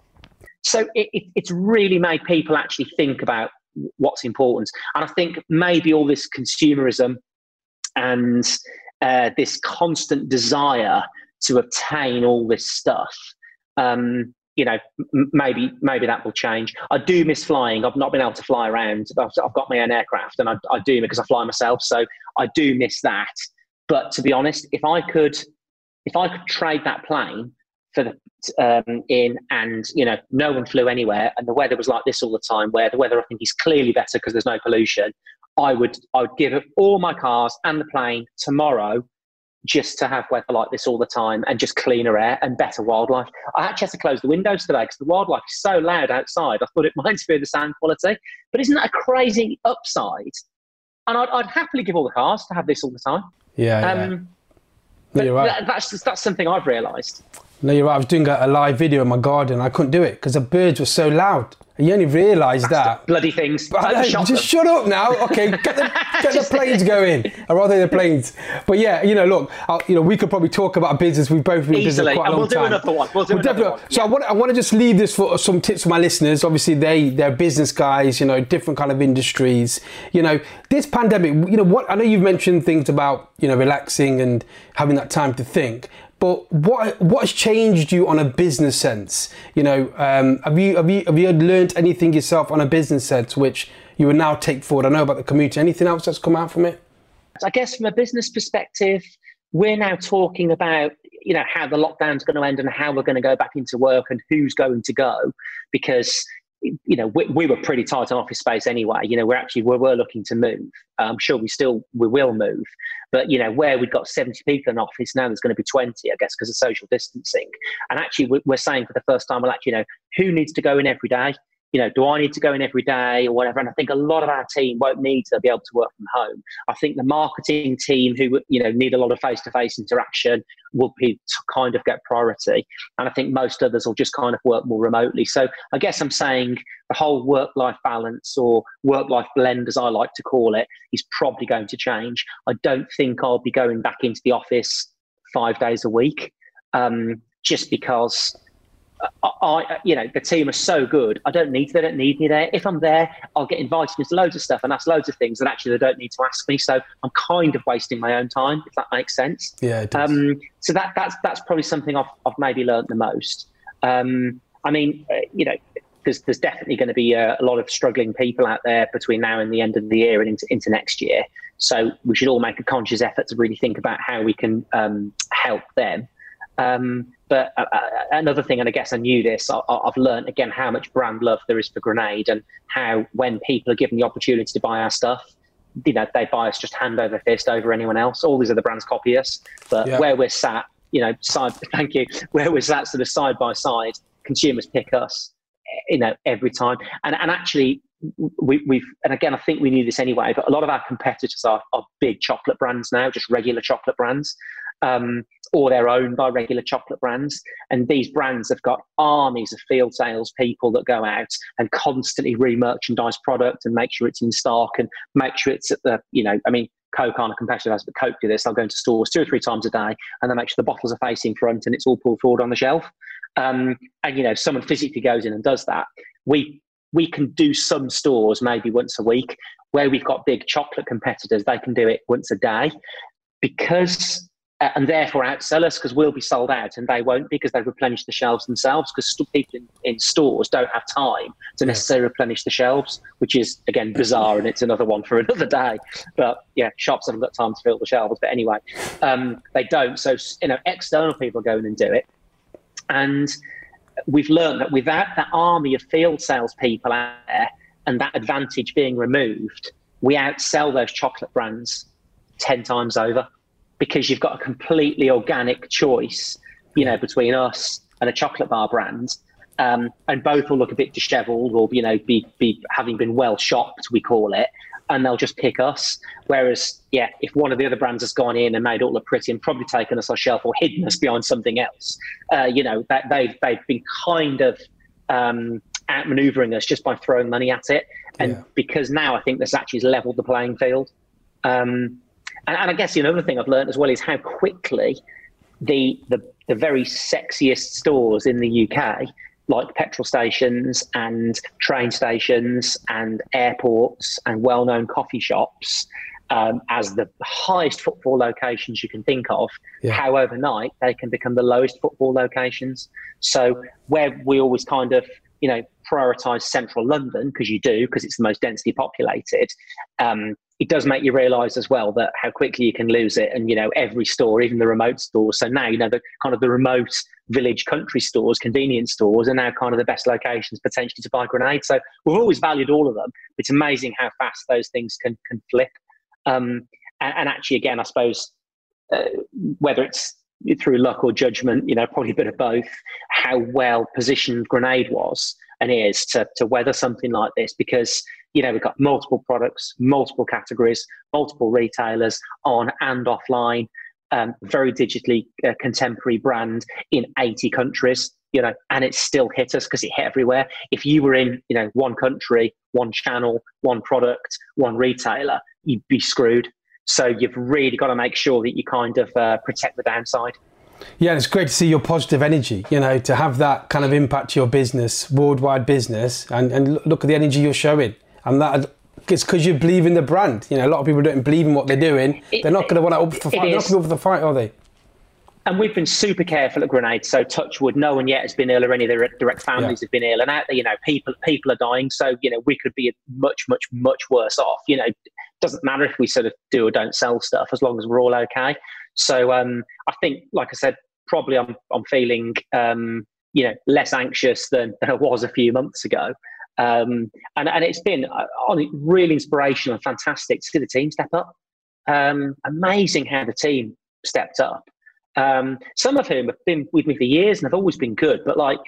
So it, it, it's really made people actually think about what's important. And I think maybe all this consumerism and uh, this constant desire to obtain all this stuff, um, you know, m- maybe maybe that will change. I do miss flying. I've not been able to fly around. I've, I've got my own aircraft, and I, I do because I fly myself. So I do miss that. But to be honest, if I could, if I could trade that plane for the um, in and you know no one flew anywhere and the weather was like this all the time where the weather i think is clearly better because there's no pollution i would i would give up all my cars and the plane tomorrow just to have weather like this all the time and just cleaner air and better wildlife i actually had to close the windows today because the wildlife is so loud outside i thought it might interfere with the sound quality but isn't that a crazy upside and I'd, I'd happily give all the cars to have this all the time yeah, um, yeah. Right. that, that's that's something I've realised. No, you're right. I was doing a, live video in my garden. I couldn't do it because the birds were so loud. And you only realise that. Bloody things. But, just them. shut up now. Okay, get the, get the planes going. I'd rather the planes. But yeah, you know, look, I'll, you know, we could probably talk about business. We've both been business quite a long time. we'll. Do another one. We'll do we'll another one. So yeah. I want, I want to just leave this for some tips for my listeners. Obviously, they they're business guys. You know, different kind of industries. You know, this pandemic. You know, what I know you've mentioned things about you know relaxing and having that time to think. But what what has changed you on a business sense? You know, um, have you have you have you learned anything yourself on a business sense which you would now take forward? I know about the community. Anything else that's come out from it? I guess from a business perspective, we're now talking about you know how the lockdown's going to end and how we're going to go back into work and who's going to go because you know, we, we, were pretty tight on office space anyway. You know, we're actually we were looking to move. I'm sure we still we will move, but you know, where we've got 70 people in office now, there's going to be 20, I guess, because of social distancing. And actually, we're saying for the first time, well, actually, you know, who needs to go in every day? You know, do I need to go in every day or whatever? And I think a lot of our team won't need to be able to work from home. I think the marketing team who, you know, need a lot of face-to-face interaction will be to kind of get priority. And I think most others will just kind of work more remotely. So I guess I'm saying the whole work-life balance or work-life blend, as I like to call it, is probably going to change. I don't think I'll be going back into the office five days a week. Um, just because I, you know, the team are so good. I don't need, they don't need me there. If I'm there, I'll get invited into loads of stuff and ask loads of things that actually they don't need to ask me. So I'm kind of wasting my own time, if that makes sense. Yeah. Um, so that, that's, that's probably something I've, I've maybe learned the most. Um, I mean, uh, you know, there's, there's definitely going to be a, a, lot of struggling people out there between now and the end of the year and into, into next year. So we should all make a conscious effort to really think about how we can um, help them. Um, but uh, uh, another thing, and I guess I knew this, I, have learned again how much brand love there is for Grenade and how when people are given the opportunity to buy our stuff, you know, they buy us just hand over fist over anyone else. All these other brands copy us. But yeah. where we're sat, you know, side, thank you, where we're sat sort of side by side, consumers pick us, you know, every time. And, and actually, we, we've, and again, I think we knew this anyway, but a lot of our competitors are, are big chocolate brands now, just regular chocolate brands. Um, or they're owned by regular chocolate brands. And these brands have got armies of field sales people that go out and constantly re-merchandise product and make sure it's in stock and make sure it's at the, you know, I mean, Coke aren't a competitor but Coke do this. They'll go into stores two or three times a day and they make sure the bottles are facing front and it's all pulled forward on the shelf. Um, and you know, someone physically goes in and does that. We we can do some stores maybe once a week. Where we've got big chocolate competitors, they can do it once a day because and therefore outsell us because we'll be sold out and they won't because they replenish the shelves themselves because st- people in, in, stores don't have time to necessarily replenish the shelves, which is again bizarre and it's another one for another day. But yeah, shops haven't got time to fill the shelves. But anyway, um, they don't. So you know, external people go in and do it, and we've learned that without that army of field salespeople out there and that advantage being removed, we outsell those chocolate brands ten times over because you've got a completely organic choice, you know, between us and a chocolate bar brand. Um, and both will look a bit dishevelled or, you know, be, be having been well shopped, we call it, and they'll just pick us. Whereas, yeah, if one of the other brands has gone in and made it all look pretty and probably taken us off shelf or hidden us behind something else, uh, you know, that they've, they've been kind of um, outmaneuvering us just by throwing money at it. And yeah. because now I think this actually has leveled the playing field. Um, and, and I guess another thing I've learned as well is how quickly the, the, the very sexiest stores in the UK, like petrol stations and train stations and airports and well known coffee shops, um, as the highest footfall locations you can think of, yeah. how overnight they can become the lowest footfall locations. So, where we always kind of you know prioritize central London because you do because it's the most densely populated. Um, it does make you realize as well that how quickly you can lose it and you know every store even the remote stores. So now you know the kind of the remote village country stores convenience stores are now kind of the best locations potentially to buy grenades. So we've always valued all of them. It's amazing how fast those things can can flip. Um, and, and, actually again i suppose uh, whether it's through luck or judgment you know probably a bit of both how well positioned grenade was and is to, to weather something like this. Because you know, we've got multiple products, multiple categories, multiple retailers on and offline, um, very digitally uh, contemporary brand in 80 countries, you know, and it still hit us because it hit everywhere. If you were in, you know, one country, one channel, one product, one retailer, you'd be screwed. So you've really got to make sure that you kind of uh, protect the downside. Yeah, it's great to see your positive energy, you know, to have that kind of impact to your business, worldwide business, and, and look at the energy you're showing and that it's because you believe in the brand. You know, a lot of people don't believe in what they're doing. It, they're not going to want to up for fight. They're not going to up for the fight, are they? And we've been super careful at Grenade. So touchwood, no one yet has been ill, or any of their direct families yeah. have been ill. And out there, you know, people people are dying. So you know, we could be much, much, much worse off. You know, doesn't matter if we sort of do or don't sell stuff as long as we're all okay. So um, I think, like I said, probably I'm I'm feeling um, you know less anxious than, than I was a few months ago. Um, and, and it's been uh, really inspirational and fantastic to see the team step up. Um, amazing how the team stepped up. Um, some of whom have been with me for years and have always been good, but like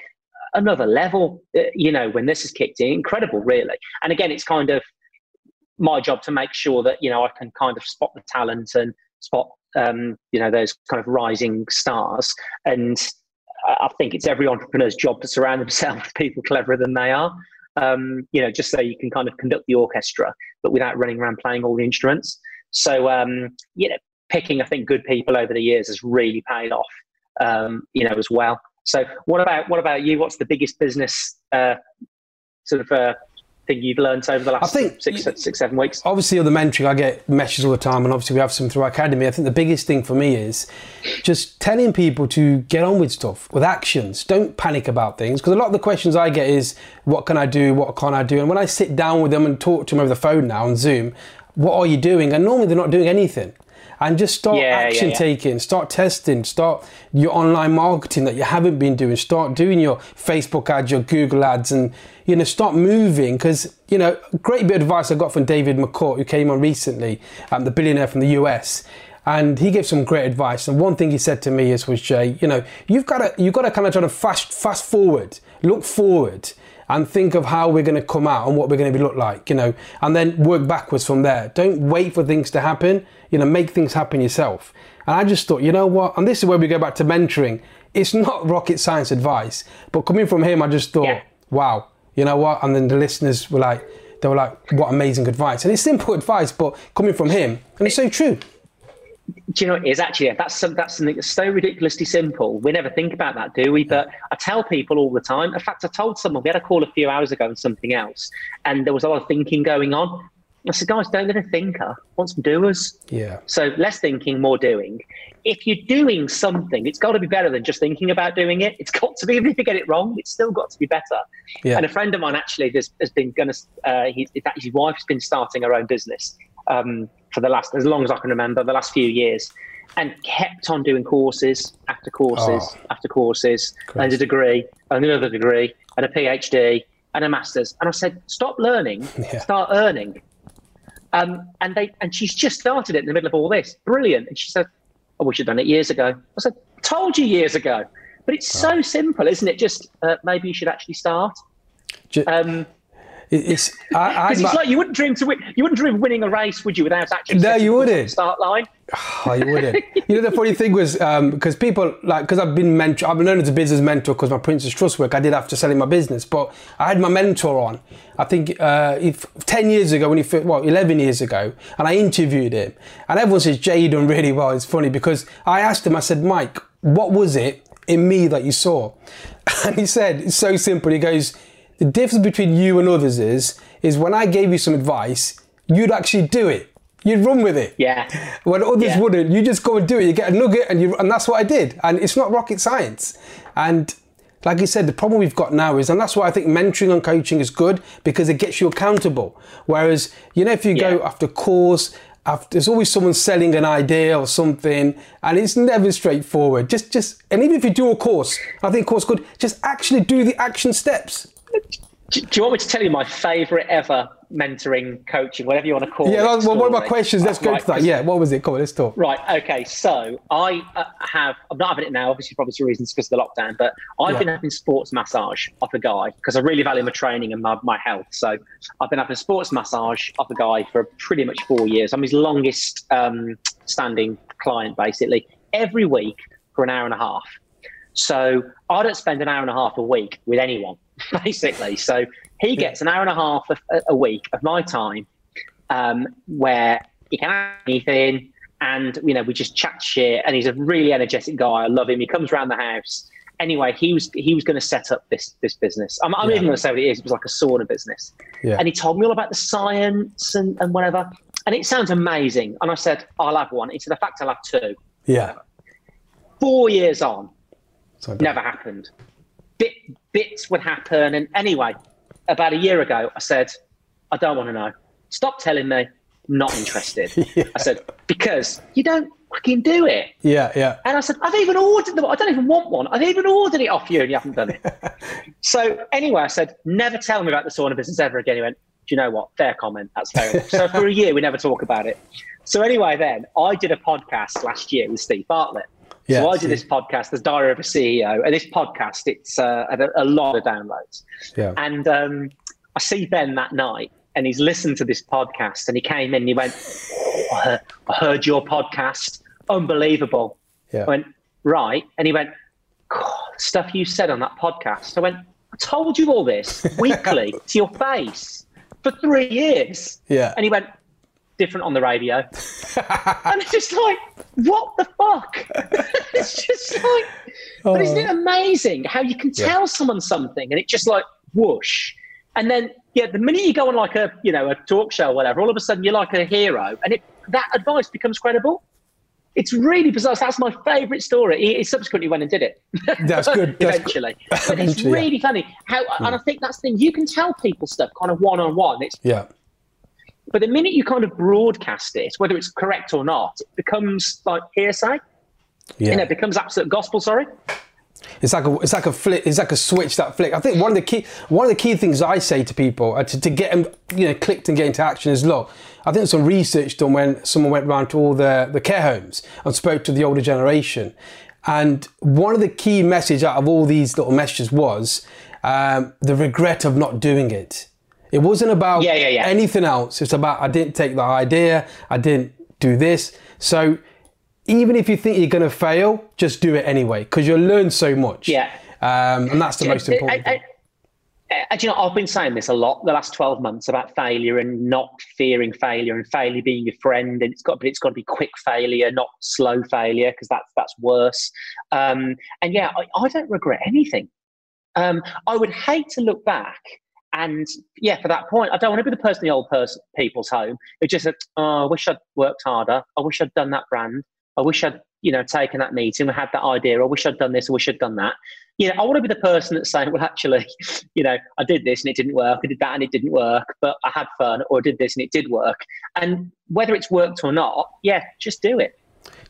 another level, uh, you know, when this is kicked in, incredible, really. And again, it's kind of my job to make sure that, you know, I can kind of spot the talent and spot, um, you know, those kind of rising stars. And I think it's every entrepreneur's job to surround themselves with people cleverer than they are um, you know, just so you can kind of conduct the orchestra, but without running around playing all the instruments. So, um, you know, picking, I think, good people over the years has really paid off, um, you know, as well. So, what about what about you? What's the biggest business uh, sort of uh, thing you've learned over the last I think six, six, seven weeks? Obviously, the mentoring, I get messages all the time, and obviously, we have some through our academy. I think the biggest thing for me is just telling people to get on with stuff, with actions. Don't panic about things, because a lot of the questions I get is, what can I do? What can't I do? And when I sit down with them and talk to them over the phone now on Zoom, what are you doing? And normally, they're not doing anything. and just start Yeah, yeah, action yeah. taking, start testing, start your online marketing that you haven't been doing, start doing your Facebook ads, your Google ads, and you know, start moving. Because you know, great bit of advice I got from David McCourt, who came on recently, um, the billionaire from the US. And he gave some great advice. And one thing he said to me is, was Jay, you know, you've got to, you've got to kind of try to fast, fast forward, look forward, and think of how we're going to come out and what we're going to be look like, you know, and then work backwards from there. Don't wait for things to happen, you know, make things happen yourself. And I just thought, you know what? And this is where we go back to mentoring. It's not rocket science advice, but coming from him, I just thought, Yeah. wow, you know what? And then the listeners were like, they were like, what amazing advice. And it's simple advice, but coming from him, and it's so true. Do you know it is? Actually that's some, that's something that's so ridiculously simple. We never think about that do we? But i tell people all the time. In fact i told someone we had a call a few hours ago on something else and there was a lot of thinking going on. I said guys don't let a thinker want some doers. Yeah. so less thinking more doing. If you're doing something it's got to be better than just thinking about doing it. It's got to be even if you get it wrong it's still got to be better. Yeah. and a friend of mine actually has, has been going to uh, he, in fact his wife's been starting her own business um, for the last as long as i can remember the last few years and kept on doing courses after courses Oh. after courses and a degree and another degree and a phd and a master's. And i said stop learning. Yeah. start earning. Um, and they and she's just started it in the middle of all this. Brilliant. And she said i wish i'd done it years ago. I said told you years ago. But it's so simple isn't it? Just uh, maybe you should actually start. Ju- um, It's, I, I, because it's like you wouldn't dream to win. You wouldn't dream of winning a race, would you, without actually? No, you wouldn't. Start line. Oh, you wouldn't. you know, the funny thing was because people like because I've been mentor, I've been known as a business mentor because my Prince's Trust work I did after selling my business. But I had my mentor on. I think uh, if, ten years ago when he well eleven years ago, and I interviewed him, and everyone says Jay you done really well. It's funny because I asked him. I said, Mike, what was it in me that you saw? And he said, it's so simple. He goes, the difference between you and others is is when I gave you some advice, you'd actually do it. You'd run with it. Yeah. When others Yeah. wouldn't, you just go and do it. You get a nugget, and you, and that's what I did. And it's not rocket science. And like you said, the problem we've got now is, and that's why I think mentoring and coaching is good because it gets you accountable. Whereas, you know, if you go after course, after, there's always someone selling an idea or something, and it's never straightforward. Just, just, and even if you do a course, I think course good. Just actually do the action steps. Do, do you want me to tell you my favourite ever mentoring, coaching, whatever you want to call Yeah, it? that's, well, one of my questions. Let's go Right, to that. Yeah, what was it? Come on, let's talk. Right. Okay. So I uh, have. I'm not having it now, obviously for obvious reasons because of the lockdown. But I've Yeah. been having sports massage off a guy because I really value my training and my, my health. So I've been having sports massage off a guy for pretty much four years. I'm his longest um, standing client, basically. Every week for an hour and a half. So I don't spend an hour and a half a week with anyone, basically. So he gets an hour and a half a, a week of my time um, where he can ask anything and, you know, we just chat shit. And he's a really energetic guy. I love him. He comes around the house. Anyway, he was he was going to set up this this business. I'm, I'm Yeah. even going to say what it is. It was like a sauna business. Yeah. And he told me all about the science and, and whatever. And it sounds amazing. And I said, I'll have one. He said, the fact I'll have two. Yeah. Four years on, So never happened. Bit, bits would happen. And anyway, about a year ago, I said, I don't want to know. Stop telling me. Not interested. Yeah. I said, because you don't fucking do it. Yeah, yeah. And I said, I've even ordered them. I don't even want one. I've even ordered it off you and you haven't done it. so anyway, I said, never tell me about the sauna business ever again. He went, do you know what? Fair comment. That's fair enough. So for a year, we never talk about it. So anyway, then I did a podcast last year with Steve Bartlett. Yeah, so I did this podcast, The Diary of a CEO, and this podcast, it's uh, a, a lot of downloads. Yeah. And um, I see Ben that night, and he's listened to this podcast, and he came in and he went, I heard, I heard your podcast, unbelievable. Yeah. I went, right. And he went, stuff you said on that podcast. I went, I told you all this weekly to your face for three years. Yeah. And he went, different on the radio. and it's just like, what the fuck? it's just like, but isn't it oh. amazing how you can Oh. Yeah. tell someone something and it just like whoosh. And then, yeah, the minute you go on like a, you know, a talk show or whatever, all of a sudden you're like a hero and it, that advice becomes credible. It's really bizarre. That's my favourite story. He, he subsequently went and did it. That's good. That's good. Eventually. But it's really funny how, and I hmm. think that's the thing. You can tell people stuff kind of one on one. It's Yeah. But the minute you kind of broadcast it, whether it's correct or not, it becomes like hearsay. Yeah. You know, it becomes absolute gospel. Sorry. It's like a it's like a flick. It's like a switch that flick. I think one of the key one of the key things I say to people uh, to, to get them you know clicked and get into action is look. I think some research done when someone went around to all the the care homes and spoke to the older generation, and one of the key message out of all these little messages was um, the regret of not doing it. It wasn't about yeah, yeah, yeah. anything else. It's about I didn't take the idea. I didn't do this. So even if you think you're going to fail, just do it anyway because you'll learn so much. Yeah. Um, and that's the most important. I, I, I, you know, I've been saying this a lot the last 12 months about failure and not fearing failure and failure being your friend. And it's got, but it's got to be quick failure, not slow failure, because that's that's worse. Um, and yeah, I, I, don't regret anything. Um, I would hate to look back and yeah, for that point, I don't want to be the person in the old person people's home who just said, "Oh, I wish I'd worked harder. I wish I'd done that brand. I wish I'd, you know, taken that meeting, had that idea. I wish I'd done this. I wish I'd done that. You know, I want to be the person that's saying, well, actually, you know, I did this and it didn't work. I did that and it didn't work, but I had fun, or I did this and it did work. And whether it's worked or not, yeah, just do it.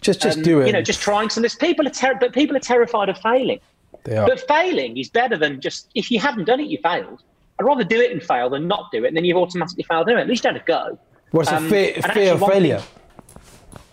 Just, just um, do it. You know, just trying some. This people are ter- but people are terrified of failing. They are. But failing is better than just if you haven't done it, you failed. I'd rather do it and fail than not do it, and then you've automatically failed anyway. At least you had a go. What's um, the fear, fear of failure?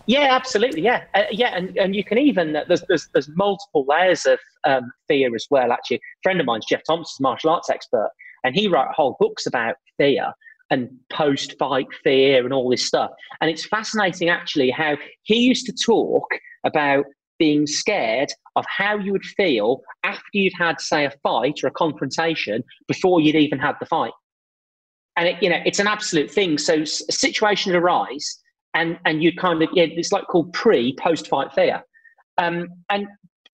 Yeah, absolutely. Yeah, uh, yeah, and, and you can even uh, there's, there's there's multiple layers of um, fear as well. Actually, a friend of mine's Geoff Thompson's martial arts expert, and he wrote whole books about fear and post-fight fear and all this stuff. And it's fascinating actually how he used to talk about being scared of how you would feel after you'd had, say, a fight or a confrontation before you'd even had the fight. And it, you know, it's an absolute thing. So a situation would arise and and you kind of yeah, it's like called pre post fight fear, um, and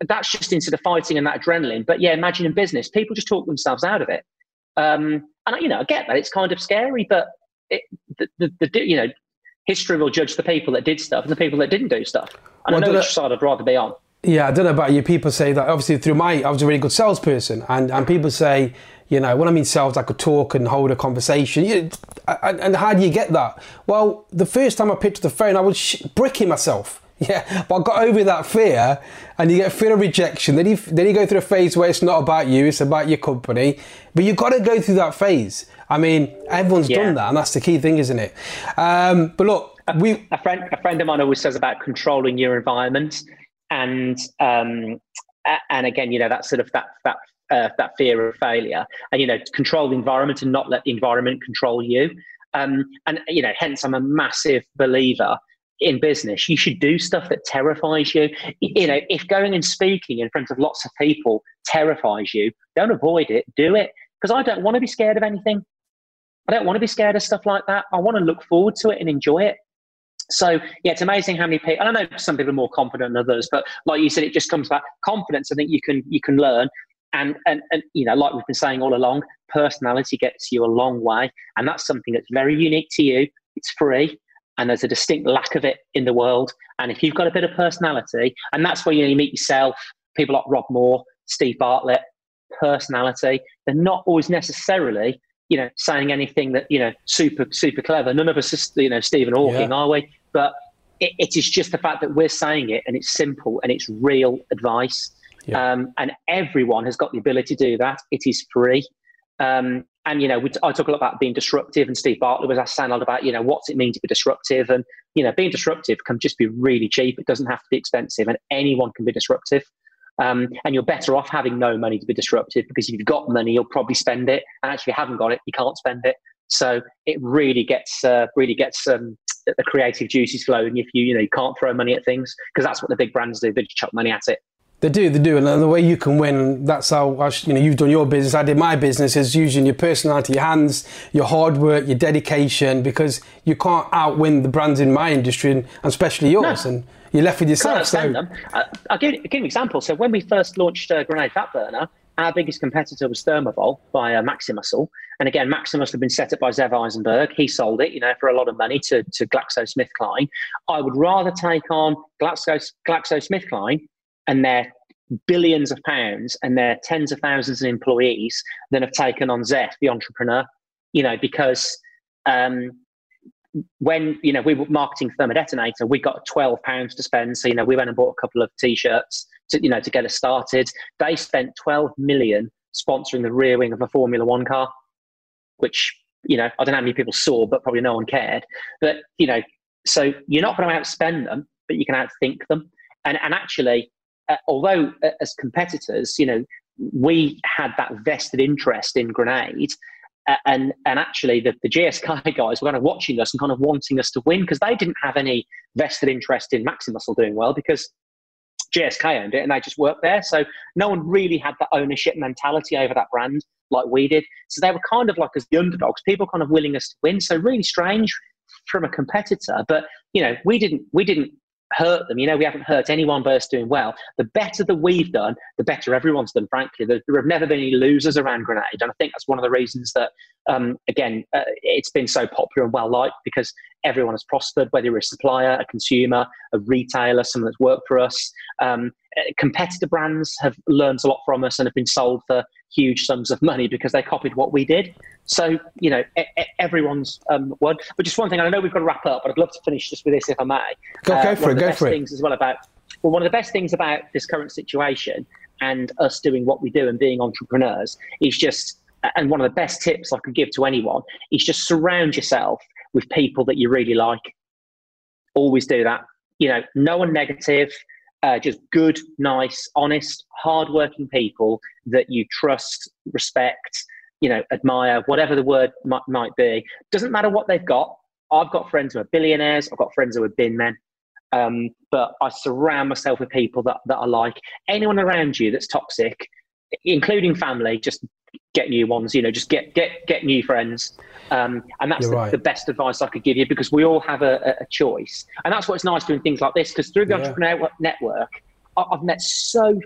that's just into the fighting and that adrenaline. But yeah, imagine in business, people just talk themselves out of it. Um, and you know, I get that it's kind of scary, but it, the, the, the you know history will judge the people that did stuff and the people that didn't do stuff. And well, I know which side I'd rather be on. Yeah, I don't know about you. People say that obviously through my, I was a really good salesperson, and, and people say, you know, when I mean sales, I could talk and hold a conversation. You, and, and, how do you get that? Well, the first time I picked up the phone, I was sh- bricking myself. Yeah, but I got over that fear, and you get fear of rejection. Then you then you go through a phase where it's not about you, it's about your company. But you've got to go through that phase. I mean, everyone's yeah. done that, and that's the key thing, isn't it? Um, but look, we a friend a friend of mine always says about controlling your environment, and um, and again, you know, that sort of that that uh, that fear of failure, and you know, control the environment and not let the environment control you. Um, and you know, hence, I'm a massive believer in business. You should do stuff that terrifies you. You know, if going and speaking in front of lots of people terrifies you, don't avoid it. Do it because I don't want to be scared of anything. I don't want to be scared of stuff like that. I want to look forward to it and enjoy it. So yeah, it's amazing how many people. I know some people are more confident than others, but like you said, it just comes back confidence. I think you can you can learn, and and and you know, like we've been saying all along, personality gets you a long way, and that's something that's very unique to you. It's free, and there's a distinct lack of it in the world. And if you've got a bit of personality, and that's where you, know, you meet yourself, people like Rob Moore, Steve Bartlett, personality. They're not always necessarily you know, saying anything that you know super super clever. None of us, are, you know, Stephen Hawking, yeah. are we? But it, it is just the fact that we're saying it and it's simple and it's real advice. Yeah. Um, and everyone has got the ability to do that. It is free. Um, and you know, we, I talk a lot about being disruptive, and Steve Bartlett was asked a lot about you know what's it mean to be disruptive, and you know, being disruptive can just be really cheap. It doesn't have to be expensive, and anyone can be disruptive. Um, and you're better off having no money to be disruptive because if you've got money, you'll probably spend it, and actually, if you haven't got it, you can't spend it. So it really gets uh, really gets um, the creative juices flowing if you you know you can't throw money at things because that's what the big brands do. They just chuck money at it. They do, they do, and the way you can win, that's how you know you've done your business. I did my business is using your personality, your hands, your hard work, your dedication, because you can't outwin the brands in my industry and especially yours. No. And you're left with yourself. So. Them. Uh, I'll, give, I'll give you an example. So when we first launched uh, Grenade Fat Burner, our biggest competitor was Thermobol by uh. And again, Maximus had been set up by Zef Eisenberg. He sold it, you know, for a lot of money to, to GlaxoSmithKline. I would rather take on Glaxo, GlaxoSmithKline and their billions of pounds and their tens of thousands of employees than have taken on Zef, the entrepreneur, you know, because um, when you know we were marketing Thermodetonator, we got twelve pounds to spend. So you know we went and bought a couple of t-shirts to you know to get us started. They spent twelve million sponsoring the rear wing of a Formula One car, which you know I don't know how many people saw, but probably no one cared. But you know, so you're not going to outspend them, but you can outthink them. And and actually, uh, although uh, as competitors, you know, we had that vested interest in Grenade and and actually the, the GSK guys were kind of watching us and kind of wanting us to win because they didn't have any vested interest in Maximuscle doing well because GSK owned it and they just worked there. So no one really had that ownership mentality over that brand like we did. So they were kind of like as the underdogs, people kind of willing us to win. So really strange from a competitor. But you know, we didn't we didn't hurt them. You know, we haven't hurt anyone by us doing well. The better that we've done, the better everyone's done, frankly. There, there have never been any losers around Grenade. And I think that's one of the reasons that, um, again, uh, it's been so popular and well liked because everyone has prospered, whether you're a supplier, a consumer, a retailer, someone that's worked for us. Um, uh, competitor brands have learned a lot from us and have been sold for huge sums of money because they copied what we did. So, you know, everyone's um. But just one thing, I know we've got to wrap up, but I'd love to finish just with this if I may. Go, uh, go for it, go for it. Things as well about, well, one of the best things about this current situation and us doing what we do and being entrepreneurs is just, and one of the best tips I could give to anyone is just surround yourself with people that you really like. Always do that. You know, no one negative uh, just good, nice, honest, hardworking people that you trust, respect, you know, admire, whatever the word might, might be. Doesn't matter what they've got. I've got friends who are billionaires. I've got friends who are bin men. Um, but I surround myself with people that, that I like. Anyone around you that's toxic, including family, just get new ones. You know, just get get get new friends. Um, and that's the, right. the, best advice I could give you because we all have a, a choice. And that's what's nice doing things like this because through the yeah. entrepreneur network, I've met so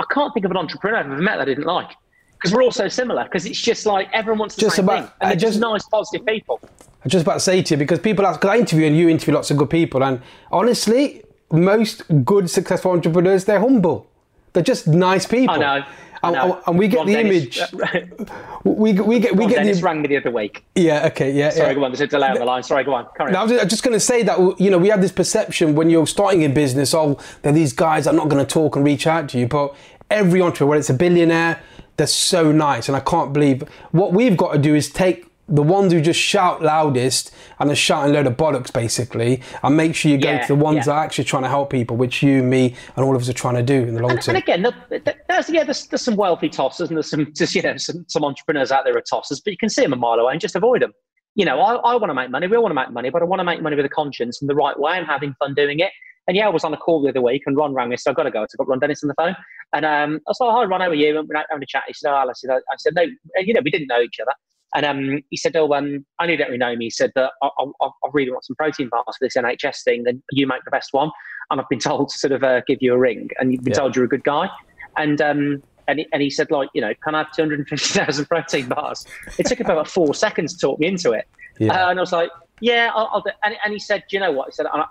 I can't think of an entrepreneur I've ever met that I didn't like because we're all so similar. Because it's just like everyone wants the just same about, thing, and they're just, just nice, positive people. I was just about to say to you because people ask because I interview and you interview lots of good people, and honestly, most good successful entrepreneurs they're humble. They're just nice people. I know. Oh, and, oh, and, we get Ron the Dennis, image. we, we get we Ron get Dennis the rang me the other week. Yeah. Okay. Yeah. Sorry. Yeah. Go on. There's a delay on the line. Sorry. Go on. Carry on. I was just going to say that you know we have this perception when you're starting a business. Oh, they're these guys are not going to talk and reach out to you. But every entrepreneur, whether it's a billionaire, they're so nice, and I can't believe what we've got to do is take the ones who just shout loudest and are shouting a load of bollocks basically and make sure you go yeah, to the ones yeah. that are actually trying to help people which you me and all of us are trying to do in the long and, term and again there's yeah there's, there's some wealthy tossers and there's some just you know some, some entrepreneurs out there are tossers but you can see them a mile away and just avoid them you know I, I want to make money we all want to make money but I want to make money with a conscience and the right way and having fun doing it and yeah, I was on a call the other week, and Ron rang me, so I've got to go. So I got Ron Dennis on the phone, and um, I said, "Oh, hi, Ron, how are you?" And we're having a chat. He said, "Oh, I said, I said, no, you know, we didn't know each other." And um, he said, "Oh, um, I knew that you know me." He said that I, I, I, really want some protein bars for this NHS thing. Then you make the best one, and I've been told to sort of uh, give you a ring, and you've been yeah. told you're a good guy. And um, and he, and he said, like, you know, can I have 250,000 protein bars? It took about four seconds to talk me into it, yeah. uh, and I was like, yeah, I'll, I'll do. And, and he said, do you know what? He said, I,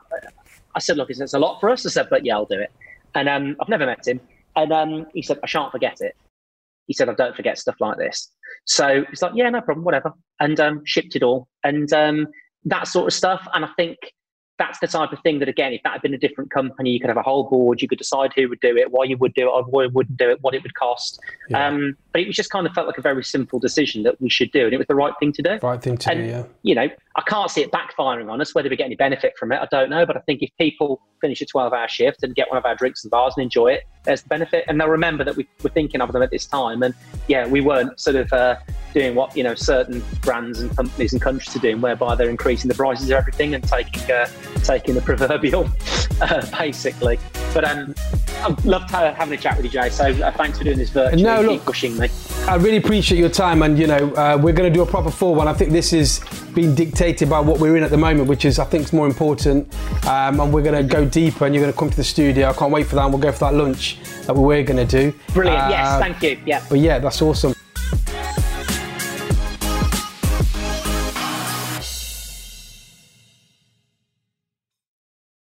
I said, look, it's a lot for us. I said, but yeah, I'll do it. And um, I've never met him, and um, he said, I shan't forget it he said, I don't forget stuff like this. So it's like, yeah, no problem, whatever. And um, shipped it all. And um, that sort of stuff. And I think that's the type of thing that, again, if that had been a different company, you could have a whole board, you could decide who would do it, why you would do it, why you wouldn't do it, what it would cost. Yeah. Um, but it was just kind of felt like a very simple decision that we should do. And it was the right thing to do. Right thing to and, do, yeah. You know, I can't see it backfiring on us. Whether we get any benefit from it, I don't know. But I think if people finish a 12 hour shift and get one of our drinks and bars and enjoy it, there's the benefit. And they'll remember that we were thinking of them at this time. And yeah, we weren't sort of uh, doing what, you know, certain brands and companies and countries are doing, whereby they're increasing the prices of everything and taking, uh, taking the proverbial, uh, basically. But um, I'd love having a chat with you, Jay. So uh, thanks for doing this virtually. No, look, Keep pushing me. I really appreciate your time, and you know, uh, we're going to do a proper full one. I think this is being dictated by what we're in at the moment, which is I think is more important. Um, and we're going to go deeper, and you're going to come to the studio. I can't wait for that. And we'll go for that lunch that we are going to do. Brilliant. Uh, yes, thank you. Yeah. But yeah, that's awesome.